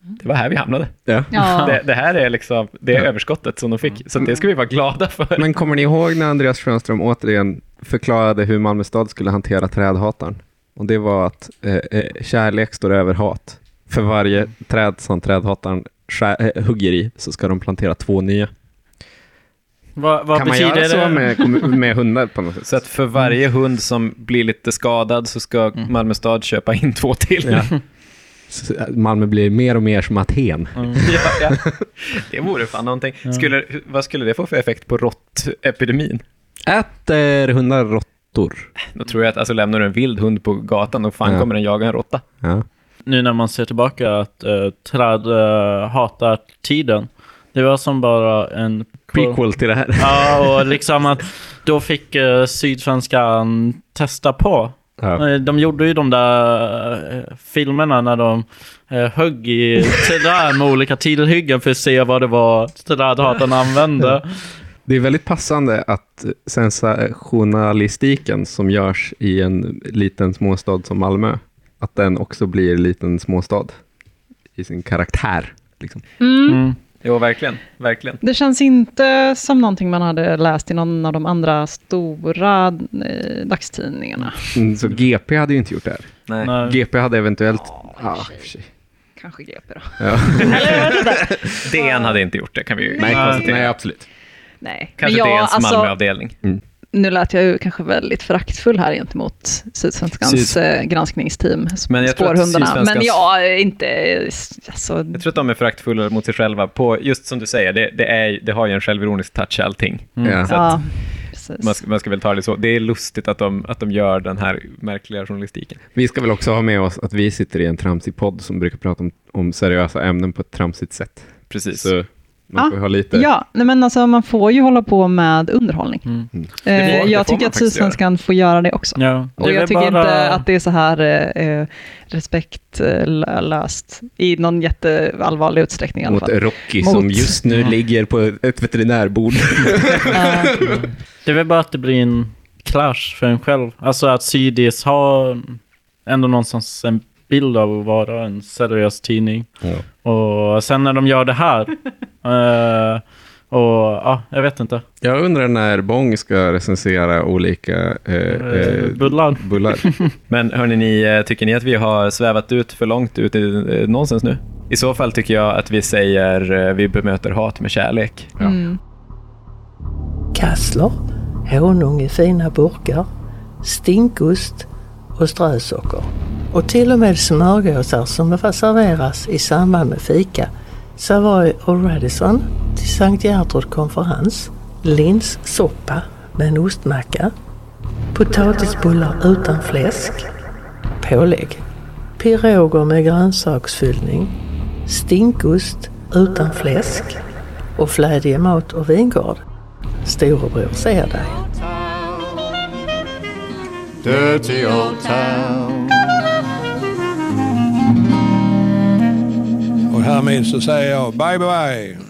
Det var här vi hamnade. Ja. ja. Det, det här är liksom det är överskottet som de fick, så det ska vi vara glada för. Men kommer ni ihåg när Andreas Schönström återigen förklarade hur Malmö stad skulle hantera trädhataren? Och det var att eh, eh, kärlek står över hat. För varje träd som trädhataren skär, eh, hugger i så ska de plantera två nya. Vad, vad kan man betyder göra så det? med, kommu- med hundar på något sätt? Så att för varje hund som blir lite skadad så ska Malmö stad köpa in två till. Ja. Så Malmö blir mer och mer som Aten. Mm. Ja, ja. Det vore fan någonting. Skulle, vad skulle det få för effekt på råttepidemin? Äter hundar råttor? Då tror jag att alltså, lämnar du en vild hund på gatan, då fan Ja. kommer den jaga en råtta. Ja. Nu när man ser tillbaka att uh, träd uh, hatar tiden. Det var som bara en... Prequel till det här. Ja, och liksom att då fick uh, Sydsvenskan testa på. Ja. De gjorde ju de där filmerna när de uh, högg i träd med olika tillhyggen för att se vad det var trädhatarna använde. Det är väldigt passande att sensationalistiken som görs i en liten småstad som Malmö, att den också blir en liten småstad i sin karaktär. Liksom. mm. Mm. Jo, verkligen. verkligen. Det känns inte som någonting man hade läst i någon av de andra stora eh, dagstidningarna. Mm, Så GP hade ju inte gjort det här. Nej. Nej. GP hade eventuellt... För sig. Kanske GP då. Ja. DN hade inte gjort det, kan vi ju Nej, konstatera. nej, absolut. Nej. Kanske Men ja, DNs alltså, Malmöavdelning. nu lät jag ju kanske väldigt föraktfull här gentemot Sydsvenskans Syd- eh, granskningsteam, Men jag tror att spårhundarna. Sydsvenskans- Men jag inte... Alltså, Jag tror att de är föraktfulla mot sig själva på, just som du säger, det, det, är, det har ju en självironisk touch allting. Mm. Ja. Så att ja, man, ska, man ska väl ta det så. Det är lustigt att de, att de gör den här märkliga journalistiken. Vi ska väl också ha med oss att vi sitter i en tramsig podd som brukar prata om, om seriösa ämnen på ett tramsigt sätt. Precis. Så man Ja. får ha lite... Ja, nej men alltså man får ju hålla på med underhållning. Mm. Eh, Det får- jag tycker att Sydsvenskan får göra det också. Ja. Och Det är jag tycker bara- inte att det är så här eh, respektlöst i någon jätteallvarlig utsträckning i alla Mot fall. Rocky Mot- som just nu Ja. ligger på ett veterinärbord. Eh, Det är väl bara att det blir en clash för en själv. Alltså att Sydis har ändå någonstans en bild av att vara en seriös tidning. Ja. Och sen när de gör det här. eh, och ja, jag vet inte. Jag undrar när Bong ska recensera olika eh, eh, Bullar. bullar. Men hörni, ni, eh, tycker ni att vi har svävat ut för långt ut i eh, nonsens nu? I så fall tycker jag att vi säger eh, vi bemöter hat med kärlek. mm. kassler, honung i fina burkar, stinkost och strösocker. Och till och med smörgåsar som serveras i samband med fika. Savoy och Radisson till Sankt Gertrud konferens, linssoppa med en ostmacka, potatisbullar utan fläsk, pålägg, piroger med grönsaksfyllning, stinkost utan fläsk och flädjemat och vingård. Storebror ser dig. Dirty old town. Och så säger jag bye bye bye.